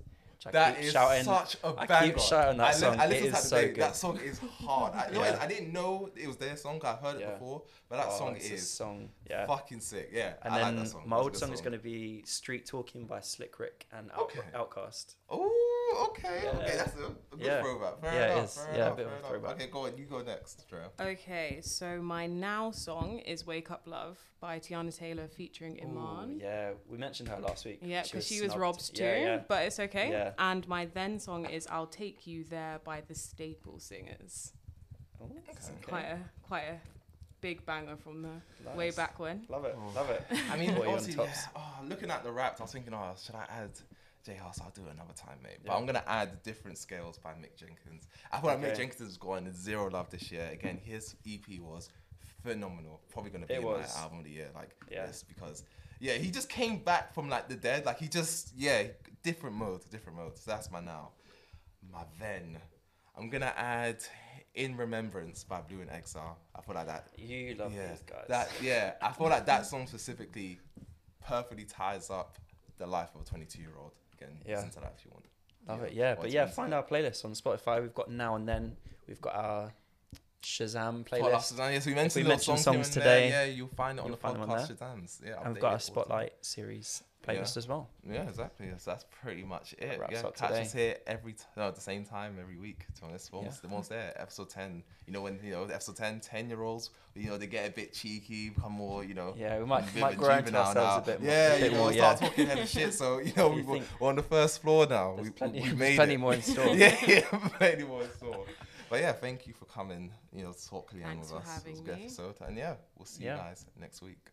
I That is shouting. such a I keep shouting that I, song. I listened is to that so today. good. That song is hard. I, Yeah. I didn't know it was their song. I heard it Yeah. before, but that Oh, song is song. Yeah. fucking sick. Yeah, And I then like that song. my old good song is going to be "Street Talking" by Slick Rick and Out- Okay. OutKast. Oh, okay, Yeah. okay, that's a, a good Yeah. throwback. Fair Yeah, it enough. is. Fair Yeah, a enough, bit of a throwback. Okay, go on. You go next, Drea. Okay, so my now song is "Wake Up Love" by Teyana Taylor featuring Iman. Ooh, yeah, we mentioned her last week. Yeah, because she was snubbed. robbed too, Yeah, yeah. but it's okay. Yeah. And my then song is "I'll Take You There" by the Staple Singers. Ooh, It's okay. Quite a quite a big banger from the way back when. Love it. Oh. Love it. I mean, What are you on obviously, yeah, oh, looking at the raps, I was thinking, oh, should I add J Hus? I'll do it another time, mate. But Yeah. I'm gonna add different scales by Mick Jenkins. I feel like Mick Jenkins has gotten zero love this year. Again, his EP was phenomenal. Probably gonna be It in was. my album of the year, like Yeah. this, because yeah, he just came back from like the dead. Like he just yeah, different modes, different modes. That's my now. My then, I'm gonna add. In Remembrance by Blu and Exile. I feel like that You love yeah, these guys. That yeah, I feel like that song specifically perfectly ties up the life of a 22 year old. Again, Yeah. listen to that if you want. Love Yeah, it. Yeah, or but yeah, find our playlist on Spotify. We've got now and then. We've got our Shazam playlist. Shazam, Yes, we mentioned, we little mention songs, songs here there. today, Yeah, you'll find it on you'll the podcast. Shazams. Yeah, and we've got our time. Spotlight series playlist as well. Yeah, exactly. Yes, that's pretty much it. wraps Yeah, up catch today. us here every t- no, at the same time every week. To be honest, we're Yeah. almost, there. Episode 10. You know when you know episode 10, 10 year olds, you know they get a bit cheeky, become more, you know. Yeah, we might, a bit might grow into ourselves now. a bit more. Yeah, a bit you know, more, start yeah. talking heavy shit. So you know, we You were, think- we're on the first floor now. There's We, plenty, we there's made plenty it. more in store. yeah, yeah, plenty more in store. But yeah, thank you for coming. You know, to talk Lianne Thanks with for us. It was a good me. episode, and yeah, we'll see Yeah. you guys next week.